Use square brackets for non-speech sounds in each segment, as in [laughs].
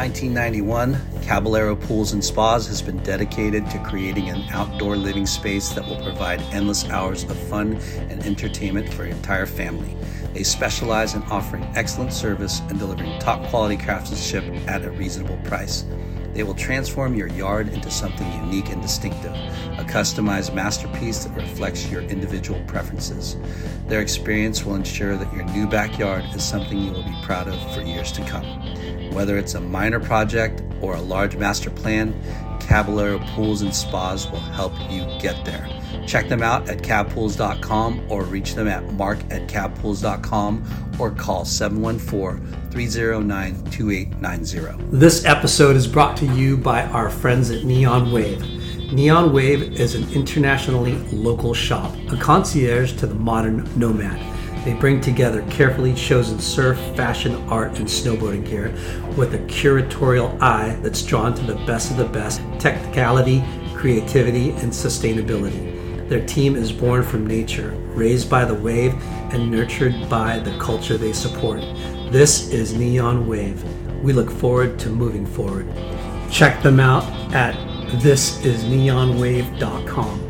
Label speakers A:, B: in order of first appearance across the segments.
A: 1991, Caballero Pools and Spas has been dedicated to creating an outdoor living space that will provide endless hours of fun and entertainment for your entire family. They specialize in offering excellent service and delivering top quality craftsmanship at a reasonable price. They will transform your yard into something unique and distinctive, a customized masterpiece that reflects your individual preferences. Their experience will ensure that your new backyard is something you will be proud of for years to come. Whether it's a minor project or a large master plan, Caballero Pools and Spas will help you get there. Check them out at cabpools.com or reach them at mark at cabpools.com or call 714 309 2890.
B: This episode is brought to you by our friends at Neon Wave. Neon Wave is an internationally local shop, a concierge to the modern nomad. They bring together carefully chosen surf, fashion, art, and snowboarding gear with a curatorial eye that's drawn to the best of the best technicality, creativity, and sustainability. Their team is born from nature, raised by the wave, and nurtured by the culture they support. This is Neon Wave. We look forward to moving forward. Check them out at thisisneonwave.com.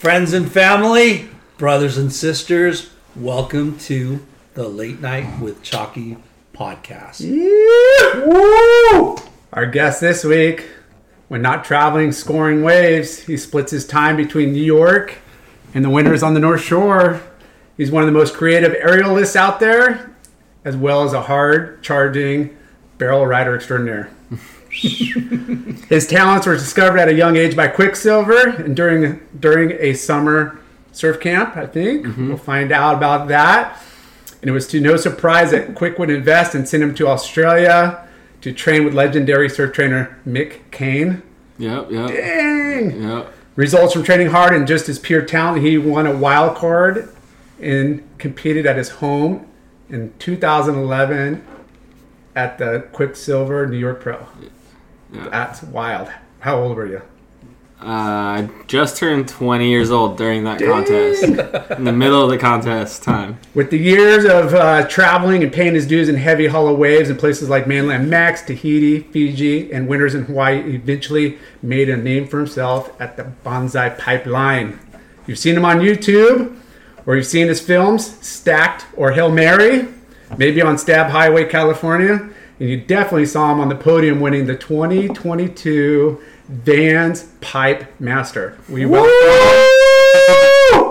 B: Friends and family, brothers and sisters, welcome to the Late Night with Chalky podcast.
C: Woo! Our guest this week, when not traveling scoring waves, he splits his time between New York and the winters on the North Shore. He's one of the most creative aerialists out there, as well as a hard charging barrel rider extraordinaire. [laughs] His talents were discovered at a young age by Quiksilver and during during a summer surf camp, I think. Mm-hmm. We'll find out about that. And it was to no surprise that Quik would invest and send him to Australia to train with legendary surf trainer Mick Cain.
D: Yep, yep,
C: Dang!
D: yep.
C: Results from training hard and just his pure talent, he won a wild card and competed at his home in 2011 at the Quiksilver New York Pro.
D: Yeah.
C: That's wild. How old were you?
D: Uh, I just turned 20 years old during that contest. In the middle of the contest time.
C: With the years of uh, traveling and paying his dues in heavy hollow waves in places like mainland Mex, Tahiti, Fiji, and winters in Hawaii, he eventually made a name for himself at the Banzai Pipeline. You've seen him on YouTube, or you've seen his films, Stacked or Hail Mary, maybe on Stab Highway, California, and you definitely saw him on the podium winning the 2022 Vans Pipe Master. We welcome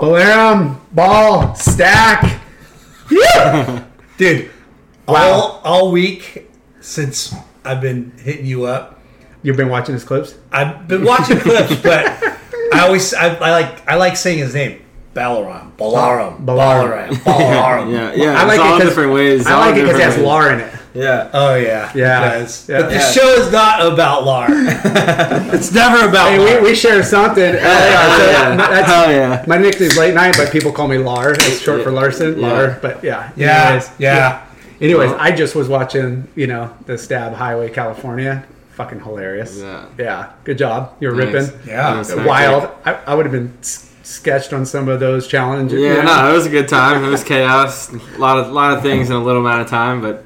C: Balaram Bal Stack. Yeah. [laughs]
B: Dude, all, all week since I've been hitting you up,
C: You've been watching his clips?
B: I've been watching clips, [laughs] but I always I, I like I like saying his name. Balaram, Balaram,
C: Balaram.
B: Balaram, Balaram. [laughs]
D: Yeah, yeah.
C: I like
D: it's
C: it
D: all
C: 'cause-
D: different ways.
C: I like it because it has. Lar in it.
D: Yeah.
B: Oh yeah,
C: Yeah.
B: it does.
C: Yeah.
B: But the
C: Yeah.
B: show is not about Lar. [laughs] it's never about
C: Hey,
B: Lar.
C: we, we share something. Uh, [laughs] yeah, so
D: yeah.
C: that's-
D: Hell yeah.
C: My nickname's late night, but people call me Lar. It's short for Larson.
D: Yeah.
C: Lar. But yeah.
B: yeah,
C: Anyways,
B: yeah.
C: Anyways,
D: Well-
C: I just was watching, you know, the Stab Highway, California. Fucking hilarious.
D: Yeah.
C: Yeah. Good job. You're
D: Thanks.
C: ripping.
B: Yeah.
D: That
C: Wild. I, I would have been sketched on some of those challenges.
D: Yeah,
C: you know?
D: no, it was a good time. It was chaos. A lot of lot of things in a little amount of time, but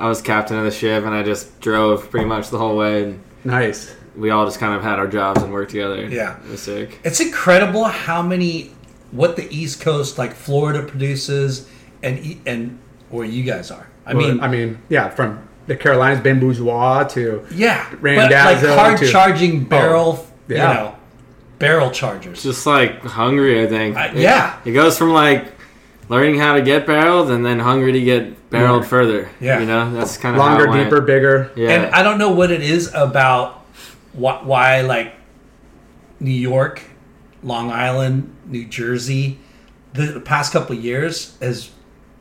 D: I was captain of the ship and I just drove pretty much the whole way and
C: Nice.
D: we all just kind of had our jobs and worked together.
B: Yeah.
D: It was sick.
B: It's incredible how many what the East Coast, like Florida, produces, and and where you guys are. I
C: Well,
B: mean,
C: I mean, yeah, from the Carolinas, Ben Bourgeois to
B: yeah, but like hard
C: to-
B: charging barrel,
C: yeah.
B: you know, barrel chargers.
D: Just like hungry, I think.
B: Uh,
D: It-
B: yeah.
D: It goes from like learning how to get barreled and then hungry to get barreled
C: Yeah.
D: further.
B: Yeah.
D: You know, that's kind of
C: longer,
D: how it went.
C: deeper, bigger.
D: Yeah.
B: And I don't know what it is about why, why like New York, Long Island, New Jersey, the, the past couple of years has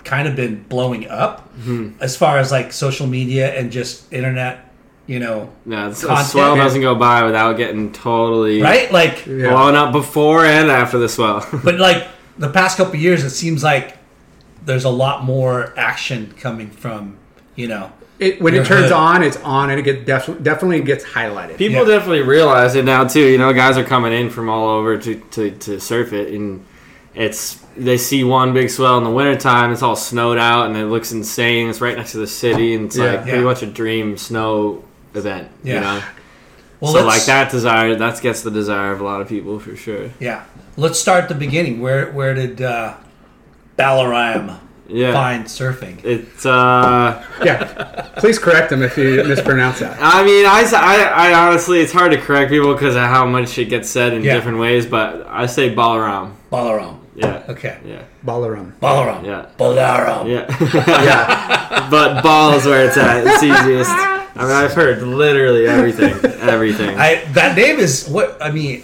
B: kind of been blowing up
D: Mm-hmm.
B: as far as like social media and just internet, you know,
D: No, it's- a swell doesn't go by without getting totally
B: right? Like,
C: Yeah.
D: blown up before and after the swell. [laughs]
B: but like the past couple of years, it seems like there's a lot more action coming from, you know,
C: It, when
B: Your
C: it turns
B: hood.
C: on, it's on, and it get def- definitely gets highlighted.
D: People
B: Yeah.
D: definitely realize it now too. You know, guys are coming in from all over to, to, to surf it, and it's they see one big swell in the wintertime. It's all snowed out, and it looks insane. It's right next to the city, and it's
C: Yeah.
D: like pretty
B: Yeah.
D: much a dream snow event.
B: Yeah.
D: You know,
B: well,
D: so like that desire that gets the desire of a lot of people for sure.
B: Yeah, let's start at the beginning. Where where did uh, Balaram
D: Yeah,
B: find surfing?
D: it's. uh
C: Yeah, please correct him if you mispronounce that.
D: I mean, I, I, I honestly, it's hard to correct people because of how much it gets said in
B: Yeah.
D: different ways, but I say Balaram.
B: Balaram.
D: Yeah.
B: Okay.
D: Yeah.
C: Balaram.
B: Balaram.
D: Yeah.
B: Balaram.
D: Yeah. [laughs]
C: Yeah, [laughs]
D: but ball is where it's at. It's easiest. I mean, I've heard literally everything. Everything.
B: I that name is what I mean.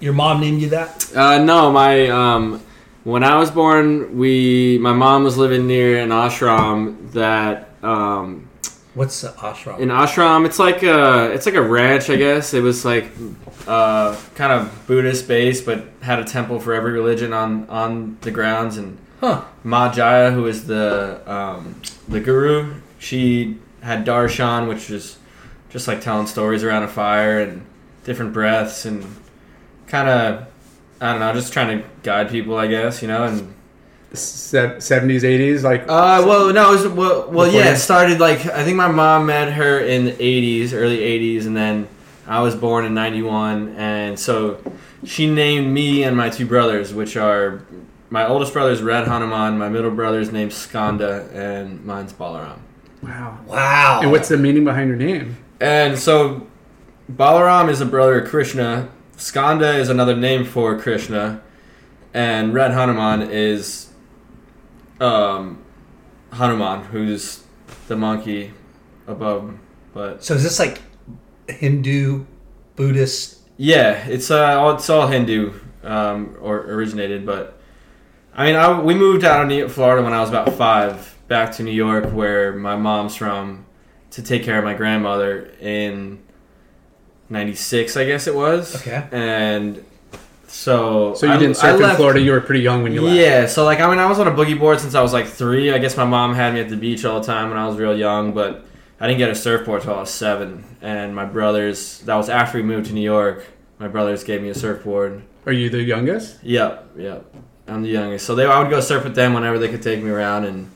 B: Your mom named you that?
D: Uh, no, my um, when I was born, we my mom was living near an ashram that um,
B: What's the ashram?
D: an ashram. It's like a it's like a ranch, I guess. It was like uh, kind of Buddhist based, but had a temple for every religion on on the grounds. And
B: huh.
D: Ma Jaya, who is the um, the guru, she had darshan, which is just like telling stories around a fire and different breaths and kind of I don't know, just trying to guide people, I guess, you know. And
C: seventies, eighties, like
D: uh, well, no, it was well, well, yeah, it started like I think my mom met her in the '80s, early '80s, and then I was born in '91, and so she named me and my two brothers, which are my oldest brother's Red Hanuman, my middle brother's named Skanda, and mine's Balaram.
C: wow.
B: Wow.
C: And what's the meaning behind your name?
D: And so Balaram is a brother of Krishna, Skanda is another name for Krishna, and Red Hanuman is um, Hanuman, who's the monkey above. But
B: so? Is this like Hindu, Buddhist?
D: yeah, it's uh, all, it's all Hindu um, or originated. But I mean, I, we moved out of New- Florida when I was about five, back to New York, where my mom's from, to take care of my grandmother in '96, I guess it was.
B: Okay.
D: And so
C: So you
D: I-
C: didn't
D: I
C: surf in Florida. You were pretty young when you left.
D: yeah, so like I mean I was on a boogie board since I was like three. I guess my mom had me at the beach all the time when I was real young, but I didn't get a surfboard till I was seven. And my brothers that was after we moved to New York. My brothers gave me a surfboard.
C: Are you the youngest?
D: Yep, yep. I'm the youngest, so they I would go surf with them whenever they could take me around, and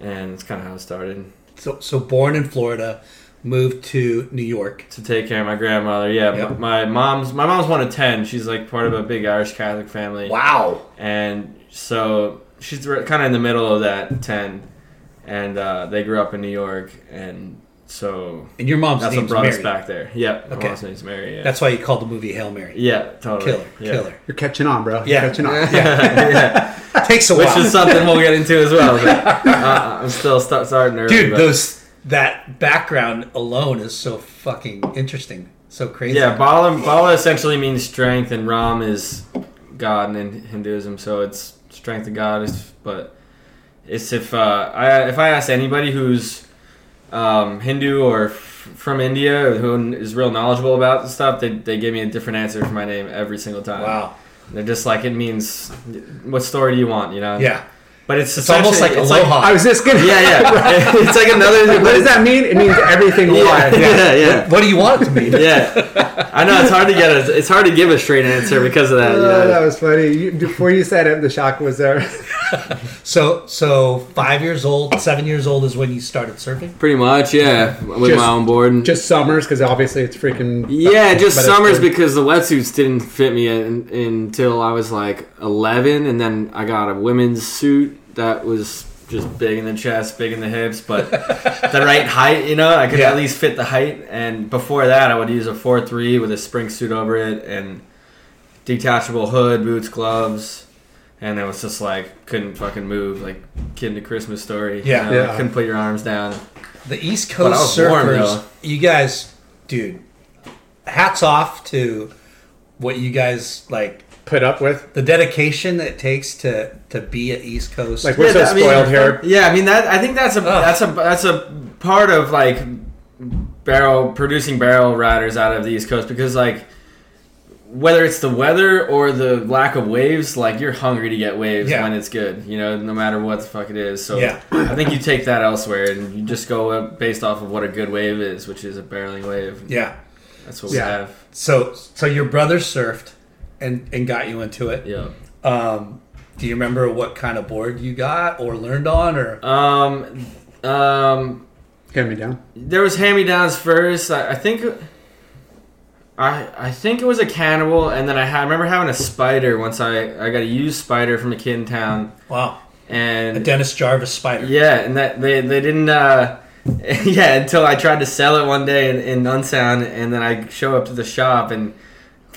D: and it's kind of how it started.
B: So so born in Florida, moved to New York.
D: To take care of my grandmother, yeah.
B: Yep.
D: My mom's my mom's one of ten. She's like part of a big Irish Catholic family.
B: Wow.
D: and so she's kind of in the middle of that 10 and uh, they grew up in new york and so
B: And your mom's
D: that's what
B: name's
D: brought
B: Mary.
D: us back there yep my
B: Okay.
D: mom's name's mary yeah
B: That's why you called the movie Hail Mary.
D: yeah totally
B: Killer,
D: yeah.
B: killer.
C: You're catching on, bro. You're
B: Yeah.
C: catching on.
D: yeah. [laughs]
B: Takes a while.
D: which is something we'll get into as well but, [laughs] uh, i'm still start, starting early
B: Dude,
D: but-
B: those that background alone is so fucking interesting. So crazy.
D: yeah bala, bala essentially means strength and ram is god in hinduism so it's strength of god is, but it's if uh, I, if i ask anybody who's um, hindu or f- from india who is real knowledgeable about the stuff they, they give me a different answer for my name every single time
B: Wow.
D: they're just like it means what story do you want you know
B: Yeah.
D: But it's
B: It's almost like
D: it's
B: aloha.
C: I was just gonna.
D: yeah yeah [laughs] [laughs] it's like another
C: What does [laughs] that mean? It means everything
D: yeah,
C: live.
D: yeah, yeah.
B: what do you want it to mean?
D: yeah, I know it's hard to get a it's hard to give a straight answer because of that. you
C: Oh,
D: know?
C: that was funny. You, before you said it, the shock was there.
B: So so five years old, seven years old is when you started surfing.
D: Pretty much, yeah, with
C: Just-
D: my own board.
C: Just summers, because obviously it's freaking.
D: yeah, just summers because the wetsuits didn't fit me in, until I was like 11, and then I got a women's suit that was just big in the chest, big in the hips, but [laughs] the right height, you know, I could
B: Yeah.
D: at least fit the height. And before that, I would use a four three with a spring suit over it and detachable hood, boots, gloves. And it was just like couldn't fucking move, like kid in a Christmas story. you
B: Yeah.
D: know,
C: Yeah.
D: couldn't put your arms down.
B: The East Coast
D: warm,
B: surfers,
D: though.
B: you guys, dude, hats off to what you guys like.
C: Put up with.
B: The dedication that it takes to to be at East Coast.
C: Like, we're so
D: that- I mean,
C: spoiled here.
D: Yeah, I mean that. I think that's a
B: Ugh.
D: that's a that's a part of like barrel producing barrel riders out of the East Coast because like whether it's the weather or the lack of waves, like you're hungry to get waves
B: Yeah.
D: when it's good, you know, no matter what the fuck it is. So
B: Yeah.
D: I think you take that elsewhere and you just go based off of what a good wave is, which is a barreling wave.
B: Yeah.
D: That's what
C: Yeah.
D: we have.
B: So so your brother surfed and and got you into it.
D: Yeah.
B: Um, do you remember what kind of board you got or learned on or?
D: Um, um,
C: Hand me down.
D: there was hand me downs first. I, I think. I I think it was a cannibal, and then I, had, I remember having a Spyder once. I I got a used Spyder from a kid in town,
B: Wow. A
D: and
B: Dennis Jarvis Spyder.
D: yeah, and that they they didn't. Uh, [laughs] yeah, until I tried to sell it one day in, in Unsound, and then I show up to the shop and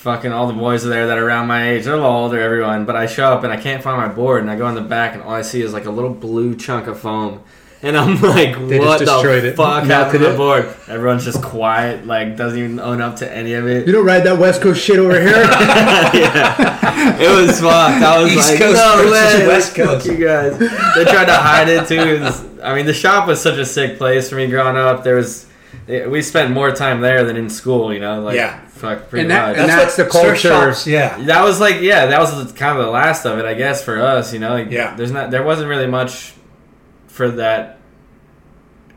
D: fucking all the boys are there that are around my age. They're a little older, everyone, but I show up and I can't find my board, and I go in the back, and all I see is like a little blue chunk of foam. And I'm [laughs] like,
C: They just
D: what
C: destroyed
D: the
C: it.
D: fuck happened to the board? Everyone's just quiet, like doesn't even own up to any of it.
C: You don't ride that West Coast shit over here. [laughs]
D: yeah, it was fucked. I was
B: East
D: like,
B: Coast
D: no way,
B: West Coast."
D: you guys. They tried to hide it too. It was- I mean, the shop was such a sick place for me growing up. There was, eh, we spent more time there than in school. You know, like
B: Yeah.
D: Fuck, pretty
C: And that-
D: much.
C: and that's the culture.
B: shops, yeah.
D: that was like, yeah, that was kind of the last of it, I guess, for us. You know, like,
B: Yeah.
D: There's not, there wasn't really much for that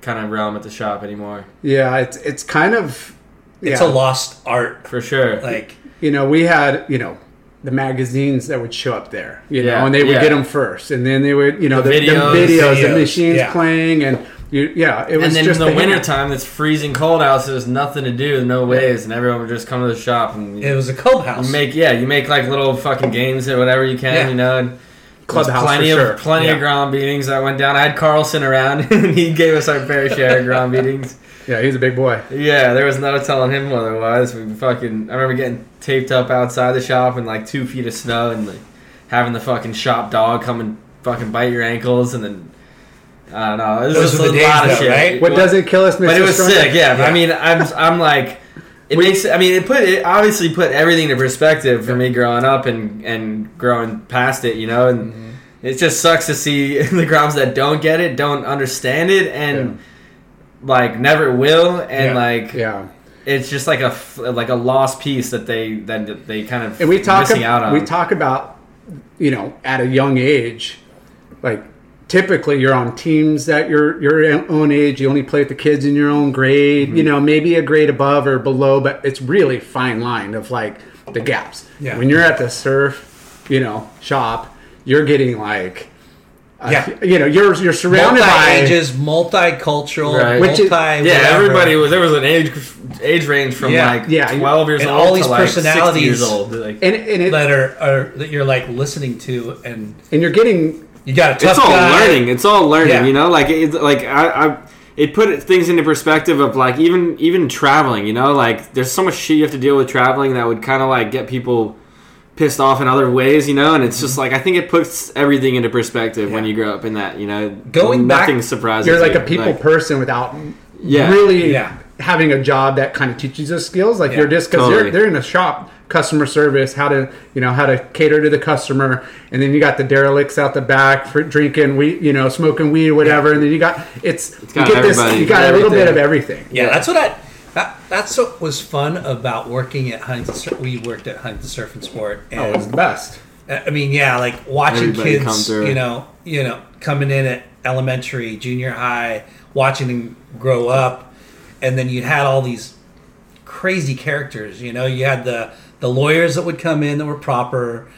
D: kind of realm at the shop anymore,
C: yeah, it's it's kind of
B: It's a lost art.
D: for sure.
B: Like
C: you know, we had, you know, the magazines that would show up there, you
D: Yeah,
C: know, and they would
D: yeah.
C: get them first, and then they would, you know,
D: The
C: the, the
D: videos,
C: videos,
B: videos,
C: the machines
B: yeah.
C: playing, and you, yeah, it was
D: and then
C: just
D: in the
C: the
D: winter time, it's freezing cold out, so there's nothing to do, no waves, and everyone would just come to the shop and
B: it was a clubhouse.
D: You make yeah, you make like little fucking games or whatever you can,
B: Yeah.
D: you know. And
C: Clubhouse
D: plenty
C: for
D: of
C: sure.
D: plenty
C: Yeah.
D: of ground beatings that went down. I had Carlson around, [laughs] and he gave us our fair share of ground beatings.
C: Yeah, he's a big boy.
D: Yeah, there was no telling him otherwise. We fucking I remember getting taped up outside the shop in like two feet of snow, and like having the fucking shop dog come and fucking bite your ankles, and then I don't know. It was
B: Those
D: just
B: were
D: a
B: days
D: lot of
B: though,
D: shit.
B: right?
C: What doesn't kill us makes
D: But it
C: us
D: was
C: stronger.
D: sick, yeah.
B: Yeah.
D: I mean, I'm I'm like, it makes. I mean, it put it obviously put everything into perspective for me growing up and and growing past it, you know. And
C: Mm-hmm.
D: it just sucks to see [laughs] the grounds that don't get it, don't understand it, and like never will, and
B: Yeah.
D: like
C: Yeah,
D: it's just like a f- like a lost piece that they that they kind of
C: and we talk
D: missing out on.
C: we talk about you know at a young age like typically you're on teams that your your own age you only play with the kids in your own grade
D: Mm-hmm.
C: you know maybe a grade above or below but it's really fine line of like the gaps
B: Yeah.
C: when you're at the surf you know shop you're getting like uh,
B: Yeah.
C: you know you're you're surrounded
B: multi
C: by
B: ages, multicultural,
D: Right.
C: Which is-
B: multi
D: yeah,
B: whatever.
D: everybody was there was an age age range from
B: Yeah.
D: like
C: Yeah.
D: twelve years
B: And
D: old
B: all
D: to
B: these
D: like 60
B: personalities.
D: years old. Like,
C: and and, it,
B: that are, are that you're like listening to, and
C: and you're getting
B: you got
D: it's all
B: guy.
D: learning. It's all learning.
B: Yeah.
D: You know, like it's like I, I it put things into perspective of like even even traveling. You know, like there's so much shit you have to deal with traveling that would kind of like get people pissed off in other ways. You know, and it's just mm-hmm. like I think it puts everything into perspective when you grow up in that. You know,
B: Going back-
D: nothing surprises.
C: you're like
D: you.
C: a people
D: Like,
C: person without
D: Yeah.
C: really
B: Yeah.
C: having a job that kind of teaches us skills. Like
B: Yeah,
C: you're just because
D: totally.
C: they're, they're in a shop, customer service, how to you know how to cater to the customer, and then you got the derelicts out the back for drinking weed, you know, smoking weed, whatever, and then you got it's,
D: got
C: you get this, you got a little bit of everything.
B: Yeah, that's what I. That, that's what was fun about working at Huntington. Sur- We worked at Huntington Surf and Sport, oh, and
C: Oh, it's the best.
B: I mean, yeah, like watching
D: Everybody
B: kids, you know, you know, coming in at elementary, junior high, watching them grow up, and then you had all these crazy characters. You know, you had the the lawyers that would come in that were proper,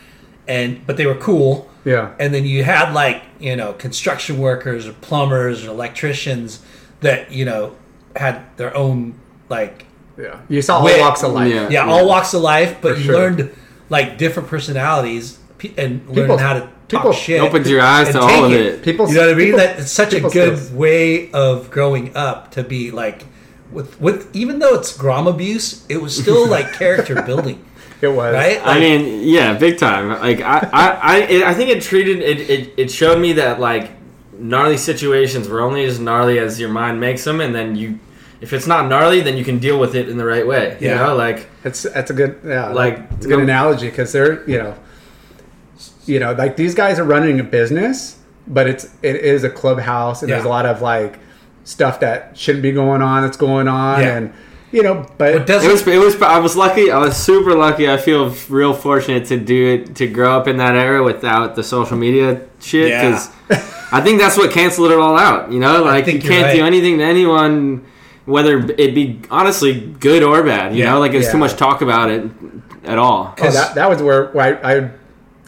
B: and but they were cool.
C: Yeah.
B: And then you had like you know construction workers or plumbers or electricians that you know had their own like
C: Yeah, you saw all
B: Wit.
C: walks of life.
D: Yeah.
B: yeah, all walks of life, but
C: For
B: you
C: sure.
B: learned like different personalities pe- and
C: People-
B: learned how to talk
C: people
B: shit.
D: opens your eyes
B: and
D: to all of it.
C: People,
B: You know what I mean?
C: people-
B: that it's such a good
C: skills.
B: way of growing up to be like with with even though it's grom abuse, it was still like character [laughs] building,
C: It was
B: right?
D: I
B: Like,
D: mean, yeah, big time. Like I, I, I, it, I think it treated it, it. It showed me that like gnarly situations were only as gnarly as your mind makes them, and then you, if it's not gnarly, then you can deal with it in the right way. You
B: Yeah.
D: know, like
C: It's that's a good yeah
D: Like,
C: it's a good
D: no-
C: analogy because they're you know you know like these guys are running a business, but it's it is a clubhouse and there's a lot of like stuff that shouldn't be going on that's going on,
B: Yeah.
C: and you know, but
B: it, does
D: It was. It was. I was lucky. I was super lucky. I feel real fortunate to do it to grow up in that era without the social media shit.
B: Yeah.
D: Because I think that's what canceled it all out. You know, like you can't do anything to anyone, whether it be honestly good or bad. You
B: Yeah.
D: know, like it's too much talk about it at all.
C: Oh, that, that was where, where I, I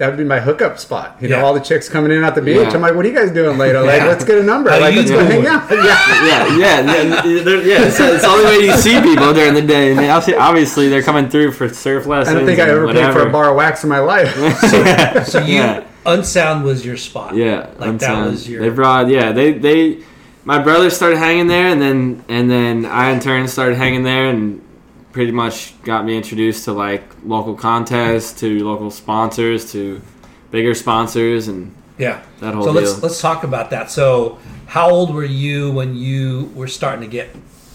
C: that would be my hookup spot. You
B: Yeah.
C: know, all the chicks coming in at the beach.
D: Yeah.
C: I'm like, what are you guys doing later? Like,
B: Yeah.
C: let's get a number.
B: How
C: like, let's go hang out. [laughs] Yeah.
D: yeah, yeah, yeah. they're- yeah it's, it's the only way you see people during the day. And they obviously, obviously they're coming through for surf lessons.
C: I don't think I
D: and
C: ever paid for a bar of wax in my life. [laughs]
B: So you
D: Yeah.
B: unsound was your spot.
D: Yeah,
B: like that
D: Unsound.
B: was your.
D: They brought yeah they they my brother started hanging there and then and then I in turn started hanging there and pretty much got me introduced to like local contests to local sponsors to bigger sponsors and
B: yeah.
D: that whole thing.
B: So
D: deal.
B: let's let's talk about that. So how old were you when you were starting to get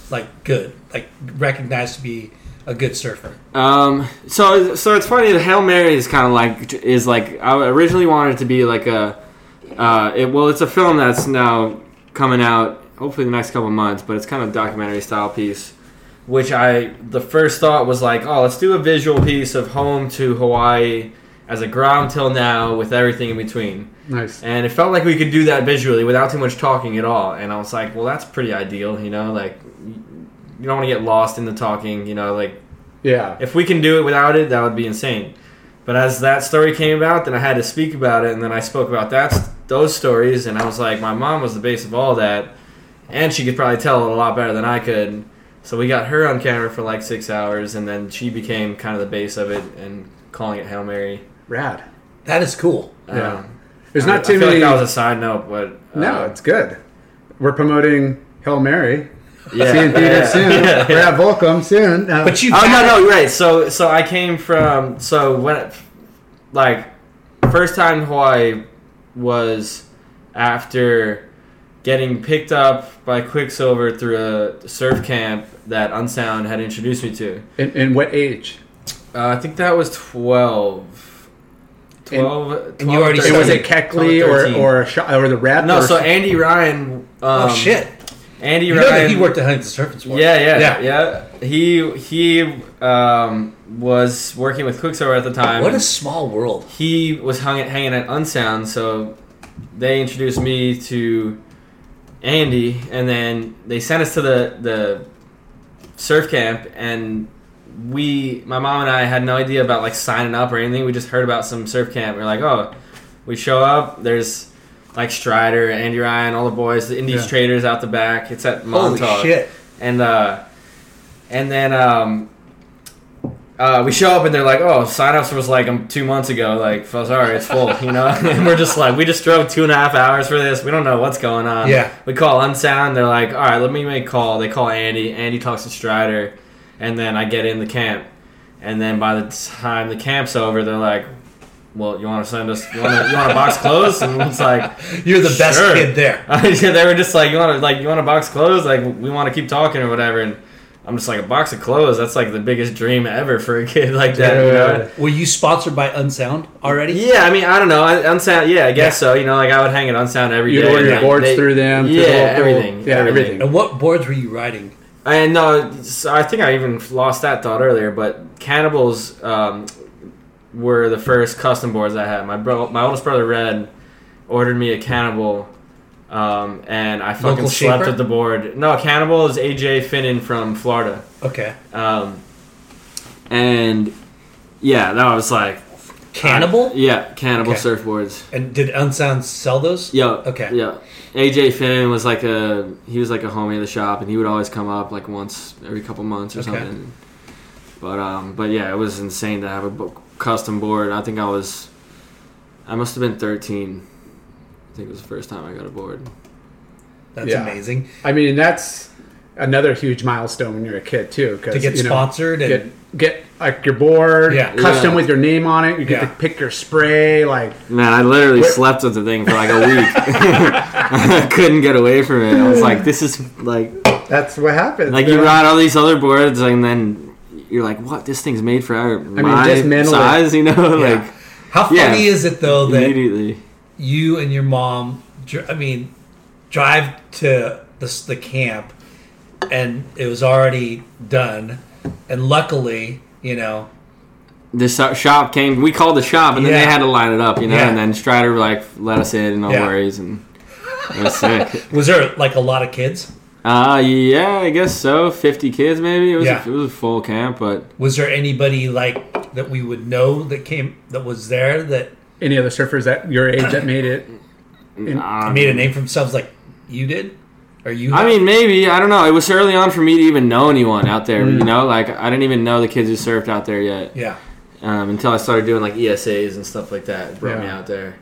B: like good, like recognized to be a good surfer?
D: Um, so so it's funny. The Hail Mary is kind of like is like I originally wanted it to be like a, uh, it well it's a film that's now coming out hopefully the next couple months, but it's kind of documentary style piece. Which I the first thought was like, oh, let's do a visual piece of home to Hawaii as a ground till now with everything in between.
C: nice.
D: And it felt like we could do that visually without too much talking at all. And I was like, well, that's pretty ideal, you know, like you don't want to get lost in the talking, you know, like
C: Yeah.
D: if we can do it without it, that would be insane. But as that story came about, then I had to speak about it, and then I spoke about that those stories, and I was like, my mom was the base of all that, and she could probably tell it a lot better than I could. So we got her on camera for like six hours, and then she became kind of the base of it, and calling it Hail Mary.
C: Rad.
B: That is cool.
C: Yeah.
D: Um,
C: There's
D: I-
C: not too
D: I feel
C: many.
D: like that was a side note, but uh,
C: no, it's good. We're promoting Hail Mary.
D: yeah,
C: See you in theater
D: yeah, [laughs]
C: soon.
D: yeah,
C: We're
D: yeah.
C: at Volcom soon. Uh,
B: But you.
D: Oh no, no, right. So, so I came from. So when, like, first time in Hawaii was after getting picked up by Quiksilver through a surf camp that Unsound had introduced me to.
C: in, in what age?
D: Uh, I think that was 12. 12,
B: and you already
C: It was it Keckley or or Sh- or the Red?
D: No,
C: or
D: so Andy Ryan. Um,
B: oh shit!
D: Andy
B: You know
D: Ryan.
B: that he worked at Huntington Surf and Sport.
D: Yeah, yeah,
B: Yeah.
D: yeah, He he um, was working with Quiksilver at the time.
B: What a small world.
D: he was hung hanging at Unsound, so they introduced me to Andy, and then they sent us to the the surf camp, and we, my mom and I, had no idea about like signing up or anything. We just heard about some surf camp. We are like, oh, we show up. There's like Strider, Andy Ryan, all the boys, the Indies
C: Yeah.
D: traders out the back. It's at
B: Holy
D: Montauk
B: shit!
D: and uh, and then um, uh, we show up and they're like, "Oh, sign-ups was like um, two months ago. Like, so sorry, it's full." You know, [laughs] and we're just like, we just drove two and a half hours for this. We don't know what's going on.
B: Yeah.
D: We call Unsound. They're like, "All right, let me make a call." They call Andy. Andy talks to Strider, and then I get in the camp. And then by the time the camp's over, they're like, "Well, you want to send us? You want to? You want a box clothes?" And it's like, [laughs]
B: You're the best
D: Sure.
B: kid there. [laughs]
D: yeah, they were just like, you want to like you want a box clothes? Like we want to keep talking or whatever. And I'm just like a box of clothes. That's like the biggest dream ever for a kid [laughs] like that. You know?
B: Were you sponsored by Unsound already?
D: Yeah, I mean, I don't know. Unsound, yeah, I guess so. You know, like I would hang at Unsound every
C: You'd
D: day.
C: order your boards
D: they-
C: through them. through
D: Yeah,
C: the local-
D: everything.
C: Yeah, everything.
B: And what boards were you riding?
D: And no, so I think I even lost that thought earlier. But Cannibals um, were the first custom boards I had. My bro, my oldest brother Red, ordered me a Cannibal, um, and I fucking
B: Local
D: slept
B: shaper?
D: at the board. No, Cannibal is AJ Finnan from Florida,
B: Okay.
D: um, and yeah, that was like
B: Cannibal?
D: yeah, Cannibal
B: Okay.
D: surfboards.
B: And did Unsound sell those?
D: Yeah.
B: Okay.
D: Yeah. AJ Finnan was like a he was like a homie of the shop, and he would always come up like once every couple months or
B: Okay.
D: something. But um, but yeah, it was insane to have a custom board. I think I was, I must have been thirteen. I think it was the first time I got a board.
B: That's
C: Yeah.
B: amazing.
C: I mean, that's another huge milestone when you're a kid too. 'cause,
B: To get
C: you know,
B: sponsored and
C: get get like your board,
B: Yeah.
C: custom
D: Yeah.
C: with your name on it. You get
B: Yeah.
C: to pick your spray. Like
D: Man, I literally
C: Where-
D: slept with the thing for like a week. [laughs] I couldn't get away from it. I was like, this is like
C: that's what happens.
D: like you ride all these other boards, and then you're like, what? This thing's made for our my
C: dismantle it.
D: size, you know? [laughs]
B: Yeah.
D: Like
B: How funny
D: Yeah.
B: is it though that
D: immediately.
B: You and your mom, I mean, drive to the the camp, and it was already done, and luckily, you know,
D: the shop came. We called the shop, and then
B: Yeah.
D: they had to line it up, you know.
B: Yeah.
D: And then Strider like let us in, no
B: Yeah.
D: worries, and it was sick. [laughs]
B: was there like a lot of kids?
D: Uh yeah, I guess so. Fifty kids, maybe. It was
B: Yeah.
D: a, it was a full camp, but
B: Was there anybody like that we would know that came that was there that
C: Any other surfers at your age that made it?
D: um,
B: made a name for themselves like you did, or you?
D: I mean, maybe I don't know. It was early on for me to even know anyone out there.
B: Mm.
D: You know, like I didn't even know the kids who surfed out there yet
B: yeah.
D: um, until I started doing like ESAs and stuff like that. It brought me
C: Yeah.
D: out there.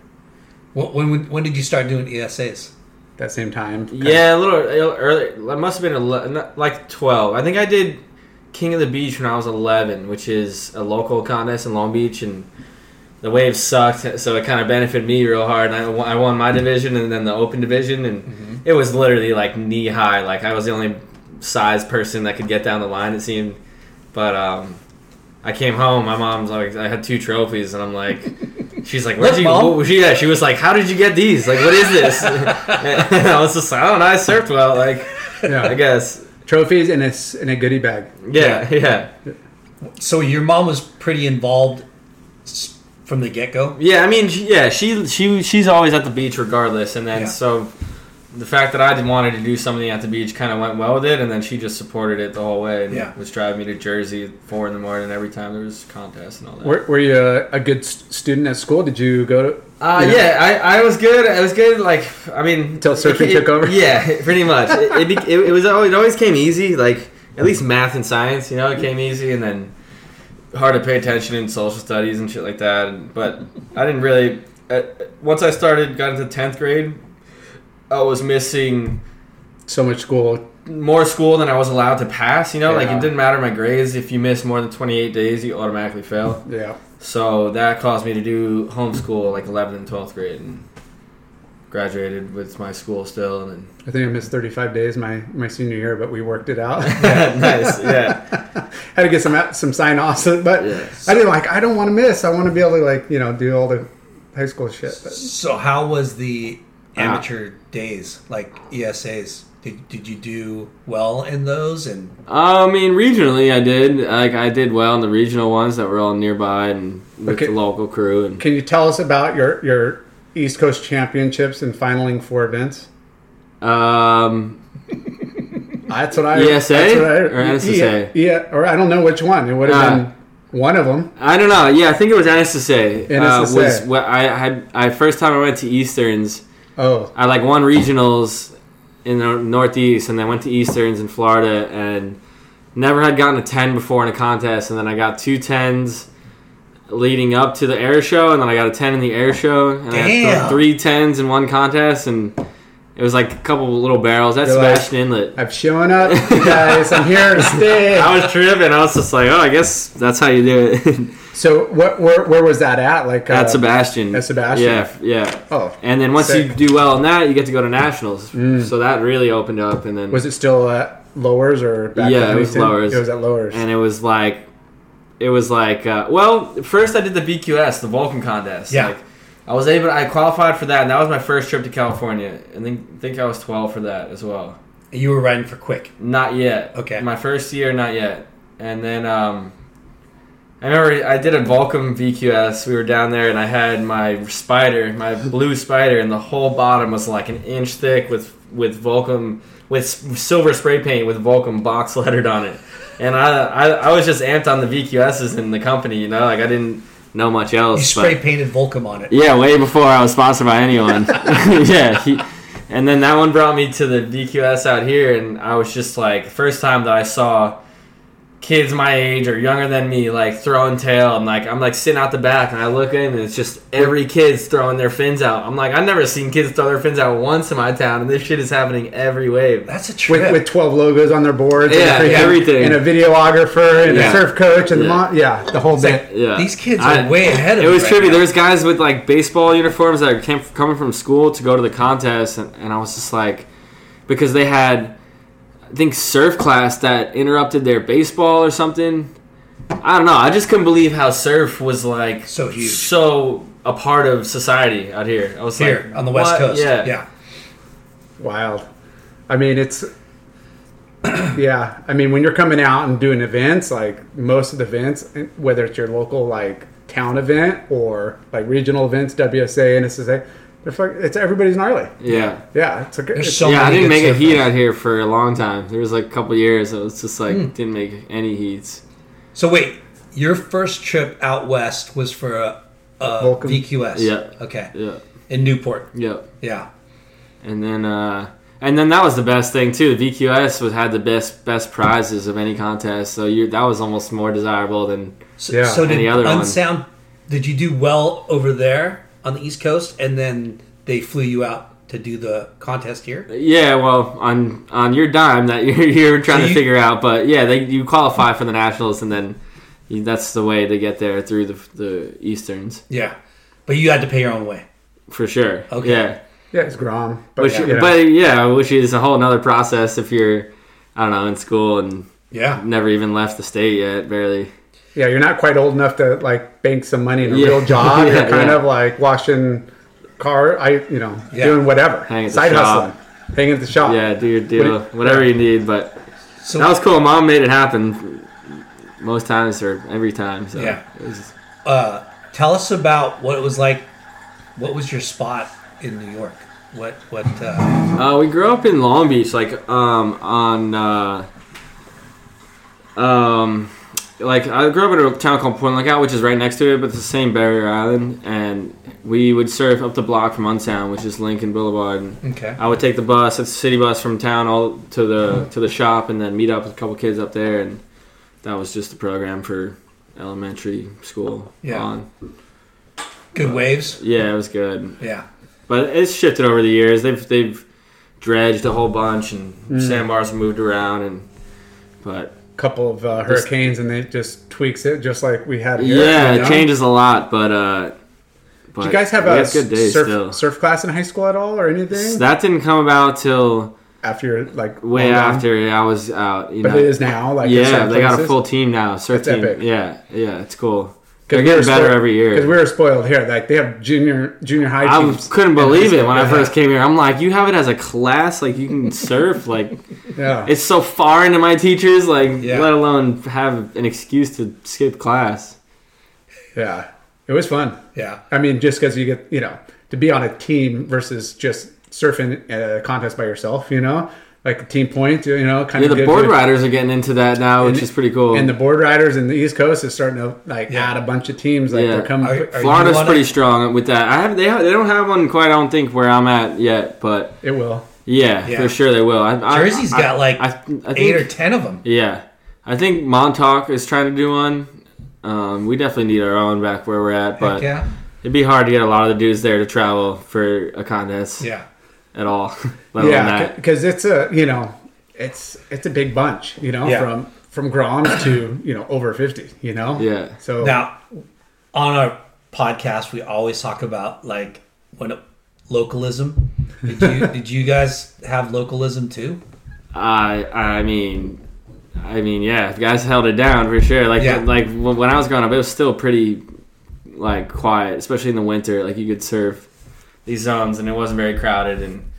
B: When, when when did you start doing ESAs?
C: That same time.
D: Yeah, a little early. It must have been ele- not- like twelve. I think I did King of the Beach when I was eleven, which is a local contest in Long Beach, and the waves sucked, so it kind of benefited me real hard. And I won, I won my division and then the open division, and it was literally like knee high. Like I was the only size person that could get down the line. It seemed, but um, I came home. My mom's like, I had two trophies, and I'm like. [laughs] She's like, where'd you? What, she, yeah, she was like, how did you get these? Like, what is this? [laughs] [laughs] and I was just like, I don't know. I surfed well. Like,
C: Yeah.
D: I guess.
C: Trophies in a, in a goodie bag.
D: Yeah, yeah,
B: So your mom was pretty involved from the get go.
D: yeah. I mean, she, yeah, she she she's always at the beach regardless, and then
B: Yeah.
D: so the fact that I wanted to do something at the beach kind of went well with it, and then she just supported it the whole way. And
B: Yeah.
D: was driving me to Jersey four in the morning every time there was contests and all that.
C: Were, were you a, a good student at school? Did you go to?
D: Uh,
C: you know?
D: yeah, I, I was good. I was good. Like, I mean,
C: Till surfing
D: it-
C: took over?
D: Yeah, [laughs] pretty much. it, it, it, it was always, it always came easy. Like at least math and science, you know, it came easy, and then hard to pay attention in social studies and shit like that. But I didn't really. Uh, once I started, got into tenth grade, I was missing
C: So much school.
D: more school than I was allowed to pass. You know, like it didn't matter my grades. If you miss more than twenty eight days, you automatically fail.
C: Yeah.
D: So that caused me to do homeschool like 11th and 12th grade and graduated with my school still. And
C: I think I missed 35 days my, my senior year, but we worked it out. [laughs]
D: then, nice, yeah. [laughs]
C: Had to get some some sign offs, [laughs] but
D: Yeah.
C: I didn't like. I don't want to miss. I want to be able to like you know do all the high school shit. But
B: So how was the
D: Ah.
B: amateur days like ESAs? Did, did you do well in those? And
D: I mean, regionally, I did. Like, I did well in the regional ones that were all nearby and with
C: Okay.
D: the local crew. And
C: can you tell us about your your East Coast Championships and finaling four events?
D: um, [laughs]
C: That's what I.
D: ESA
C: that's what I-
D: or NSSA?
C: Yeah, yeah, or I don't know which one. It would have
D: Ah.
C: been one of them.
D: I don't know. Yeah, I think it was NSSA. Uh,
C: NSSA.
D: was what I had. I first time I went to Easterns.
C: Oh,
D: I like won regionals in the Northeast, and then went to Easterns in Florida, and never had gotten a ten before in a contest, and then I got two tens leading up to the air show, and then I got a ten in the air show, and I had three tens in one contest, and it was like a couple little barrels. That's
C: You're like-
D: Sebastian Inlet.
C: I've shown up, [laughs] guys. I'm here to stay.
D: I was tripping. I was just like, oh, I guess that's how you do it. [laughs]
C: So what? Where, where was that at? Like
D: At
C: uh,
D: Sebastian.
C: at Sebastian?
D: Yeah, yeah.
C: Oh,
D: And then once
C: Sick.
D: you do well in that, you get to go to nationals. So that really opened up, and then
C: was it still at lowers or back
D: Yeah, it was lowers.
C: It was at lowers.
D: and it was like it was like uh, well first i did the VQS the Volcom contest
B: Yeah.
D: like i was able i qualified for that and that was my first trip to california and think, think i was 12 for that as well
B: you were riding for quick.
D: not yet
B: Okay.
D: my first year not yet and then um I remember I did a Volcom VQS. We were down there, and I had my Spyder, my blue Spyder, and the whole bottom was like an inch thick with with Volcom with silver spray paint with Volcom box lettered on it. And I, I I was just amped on the VQSs in the company, you know, like I didn't know much else.
B: You
D: but-
B: spray painted Volcom on it.
D: yeah, way before I was sponsored by anyone. [laughs] [laughs] yeah, he, and then that one brought me to the VQS out here, and I was just like, first time that I saw kids my age or younger than me like throwing tail. I'm like, I'm like sitting out the back, and I look in, and it's just every kid's throwing their fins out. I'm like, I've never seen kids throw their fins out once in my town, and this shit is happening every wave.
B: That's a trip.
C: with, with 12 logos on their boards.
D: Yeah,
C: and, freaking-
D: everything.
C: And a videographer and
D: Yeah.
C: a surf coach and
D: Yeah.
C: the mom. Yeah, the whole bit.
D: Yeah,
B: These kids are
D: I-
B: way ahead of me.
D: It was
B: right
D: trippy.
B: now.
D: There was guys with like baseball uniforms that came coming from school to go to the contest, and, and I was just like, because they had, I think surf class that interrupted their baseball or something. I don't know. I just couldn't believe how surf was like
B: So huge.
D: so a part of society out here. I was
B: here
D: like,
B: on the West
D: what?
B: Coast.
D: Yeah,
B: yeah.
C: Wild. I mean, it's [clears throat] yeah. I mean, when you're coming out and doing events, like most of the events, whether it's your local like town event or like regional events, WSA, and NSSA, they're it's everybody's gnarly.
D: Yeah.
C: Yeah, it's a good.
B: There's
C: it's-
B: so
D: yeah, I didn't make a heat
B: surfers.
D: out here for a long time. There was like a couple years that was just like
B: Hmm.
D: didn't make any heats.
B: So wait, your first trip out west was for a, a
C: Volcom?
B: VQS.
D: Yeah.
B: Okay.
D: Yeah.
B: In Newport.
D: Yep.
B: Yeah.
D: And then uh and then that was the best thing too. The VQS was had the best best prizes of any contest. So you that was almost more desirable than
B: So,
C: Yeah.
B: so did
D: Any other one.
B: Unsound? Did you do well over there on the East Coast, and then they flew you out to do the contest here?
D: Yeah, well, on on your dime that [laughs] you're, you're trying
B: So
D: to
B: you-
D: figure out, but yeah, they you qualify for the nationals, and then you, that's the way to get there through the the Easterns
B: Yeah, but you had to pay your own way.
D: for sure.
B: Okay.
D: Yeah,
C: yeah, it's Grom, but
D: which
C: you know,
D: but yeah, which is a whole nother process if you're I don't know in school and
B: Yeah.
D: never even left the state yet, barely.
C: Yeah, you're not quite old enough to like bank some money in a
D: Yeah.
C: real job. [laughs]
D: Yeah,
C: you're kind
D: yeah.
C: of like washing car, I you know,
B: Yeah.
C: doing whatever,
D: Hang at the
C: side hustling, hanging at the shop.
D: Yeah, do your deal,
C: What do you-
D: whatever you need. But
B: So
D: that was cool. Mom made it happen most times or every time. So
B: Yeah.
D: it was,
B: uh, tell us about what it was like. What was your spot in New York? What what? Uh,
D: Uh, we grew up in Long Beach, like um, on uh, um, like I grew up in a town called Point Lookout, which is right next to it, but it's the same barrier island. And we would surf up the block from Unsound, which is Lincoln Boulevard. And
B: okay.
D: I would take the bus, it's a city bus from town all to the to the shop, and then meet up with a couple kids up there, and that was just the program for elementary school.
B: Yeah.
D: on.
B: Good waves.
D: yeah, it was good.
B: Yeah.
D: But it's shifted over the years. They've they've dredged a whole bunch and
C: Mm.
D: sandbars moved around and but
C: couple of uh, hurricanes and it just tweaks it just like we had here.
D: yeah,
C: you know?
D: it changes a lot. But uh, but
C: Did you guys have a
D: had good days
C: surf,
D: still.
C: surf class in high school at all or anything?
D: That didn't come about till
C: after like
D: way after I was out. You
C: But
D: know,
C: it is now. Like
D: yeah, they got a full team now. Surf team.
C: epic.
D: Yeah, yeah, it's cool. They're
C: we
D: better
C: spoiled-
D: every year.
C: Because we were spoiled here. Like they have junior junior high
D: I
C: teams.
D: couldn't believe it when I first came here. I'm like, you have it as a class, like you can [laughs] surf, like
C: Yeah.
D: it's so far into my teachers, like
B: Yeah.
D: let alone have an excuse to skip class.
C: yeah. It was fun.
B: Yeah.
C: I mean, just because you get you know to be on a team versus just surfing a contest by yourself. You know, like team point. You know, kind of.
D: Yeah,
C: of
D: the board
C: you-
D: riders are getting into that now, which
C: And-
D: is pretty cool.
C: And the board riders in the East Coast is starting to like
B: Yeah.
C: add a bunch of teams. Like
D: Yeah.
C: they're coming.
B: Are- are you
D: Florida's
B: on
D: pretty
B: it?
D: strong with that. I have they have, they don't have one quite. I don't think where I'm at yet, but
C: it will.
D: yeah,
B: Yeah.
D: for sure they will. I, I,
B: Jersey's
D: I-
B: got like
D: I, I think,
B: eight or ten of them.
D: Yeah, I think Montauk is trying to do one. Um, we definitely need our own back where we're at, but
B: Heck yeah.
D: it'd be hard to get a lot of the dudes there to travel for a contest
B: Yeah.
D: at all. [laughs] let alone
C: Yeah,
D: that.
C: because it's a you know, it's it's a big bunch. You know,
B: Yeah.
C: from from Groms to you know over fifty. You know.
D: Yeah.
C: So
B: Now, on our podcast, we always talk about like when it, localism. Did you [laughs] did you guys have localism too?
D: I I mean, I mean, yeah, guys held it down for sure. Like
B: Yeah.
D: like when when I was growing up, it was still pretty like quiet, especially in the winter. Like you could surf these zones, and it wasn't very crowded. And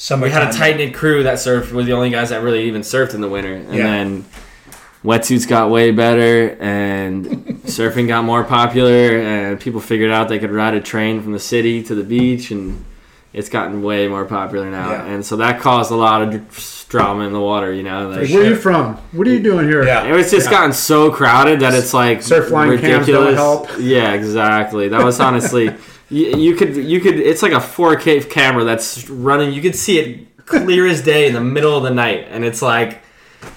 B: Summer
D: we had a tight knit crew that surfed. We're the only guys that really even surfed in the winter. And
B: Yeah.
D: then wetsuits got way better, and [laughs] surfing got more popular, and people figured out they could ride a train from the city to the beach, and it's gotten way more popular now.
B: Yeah.
D: And so that caused a lot of dr- drama in the water. You know, like,
C: like, where are you from? What are you doing here?
B: Yeah.
D: it was just gotten so crowded that it's like
C: Surfline cams don't help.
D: Yeah, exactly. That was honestly, [laughs] you, you could you could. It's like a 4K camera that's running. You could see it clear as day in the middle of the night, and it's like,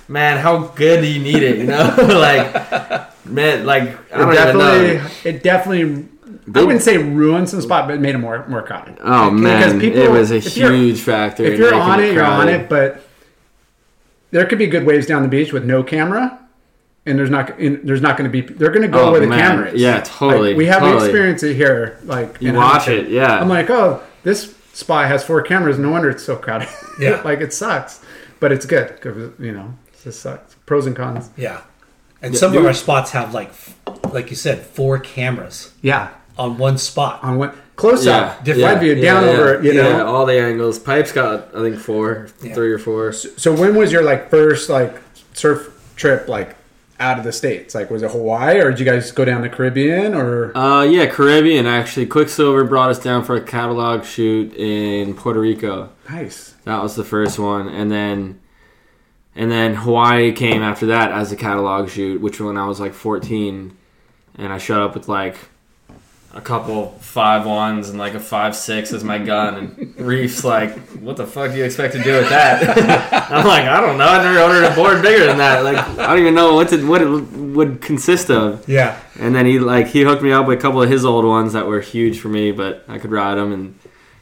D: man, how good do you need it? You know, [laughs] like, man, like I
C: It definitely,
D: know.
C: it definitely. I wouldn't say ruined some spot, but it made it more more crowded.
D: Oh man,
C: people-
D: it was a huge factor.
C: If you're on it, you're on it. But there could be good waves down the beach with no camera, and there's not and there's not going to be. They're going to go
D: Oh,
C: where the
D: man.
C: camera is.
D: Yeah, totally,
C: Like, we have
D: totally.
C: experienced it here. Like
D: You watch it, yeah.
C: I'm like, oh, this spot has four cameras. No wonder it's so crowded.
B: Yeah. [laughs]
C: like it sucks, but it's good because you know it just sucks. Pros and cons.
B: Yeah. And some of our spots have like, like you said, four cameras
C: Yeah,
B: on one spot.
C: on what close
D: Yeah,
C: up,
B: different
C: wide view, down over. You know.
D: yeah, all the angles. Pipes got I think four,
B: Yeah.
D: three or four.
C: So when was your like first like surf trip like out of the states? Like was it Hawaii or did you guys go down the Caribbean or
D: Uh, yeah, Caribbean actually. Quiksilver brought us down for a catalog shoot in Puerto Rico.
C: nice?
D: That was the first one, and then and then Hawaii came after that as a catalog shoot, which when I was like 14, and I showed up with like a couple five ones and like a five six as my gun, and Reef's like, "What the fuck do you expect to do with that?" [laughs] I'm like, "I don't know. I never ordered a board bigger than that. Like, I don't even know what it, what it would consist of."
B: Yeah.
D: And then he like he hooked me up with a couple of his old ones that were huge for me, but I could ride them. And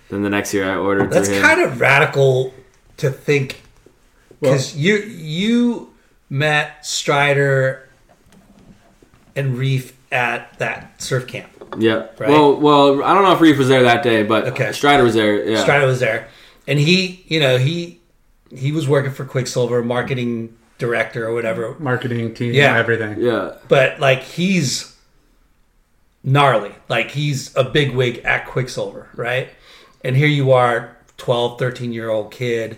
D: then the next year I ordered.
B: That's
D: him.
B: kind of radical to think because you you met Strider and Reef at that surf camp.
D: Yeah.
B: Right?
D: Well, well, I don't know if Reef was there that day, but
B: Okay.
D: Strider was there. Yeah.
B: Strider was there, and he you know he he was working for Quiksilver, marketing director or whatever.
C: Marketing team,
B: Yeah.
C: everything.
D: Yeah.
B: But like he's gnarly, like he's a big wig at Quiksilver, right? And here you are, 12, 13 year old kid,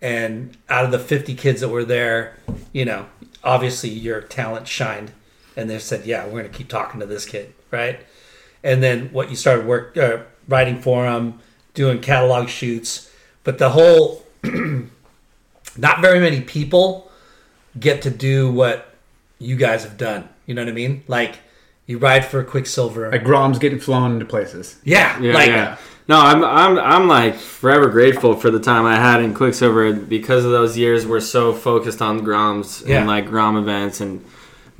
B: and out of the 50 kids that were there, you know, obviously your talent shined, and they said, "Yeah, we're going to keep talking to this kid," right? And then what you started work uh, writing for them, doing catalog shoots, but the whole [clears throat] not very many people get to do what you guys have done. You know what I mean? Like you ride for Quiksilver.
C: Like Grom's getting flown into places.
B: yeah,
D: Yeah.
B: like
D: yeah. No, I'm I'm I'm like forever grateful for the time I had in Quiksilver because of those years we're so focused on Groms
B: Yeah.
D: and like Grom events and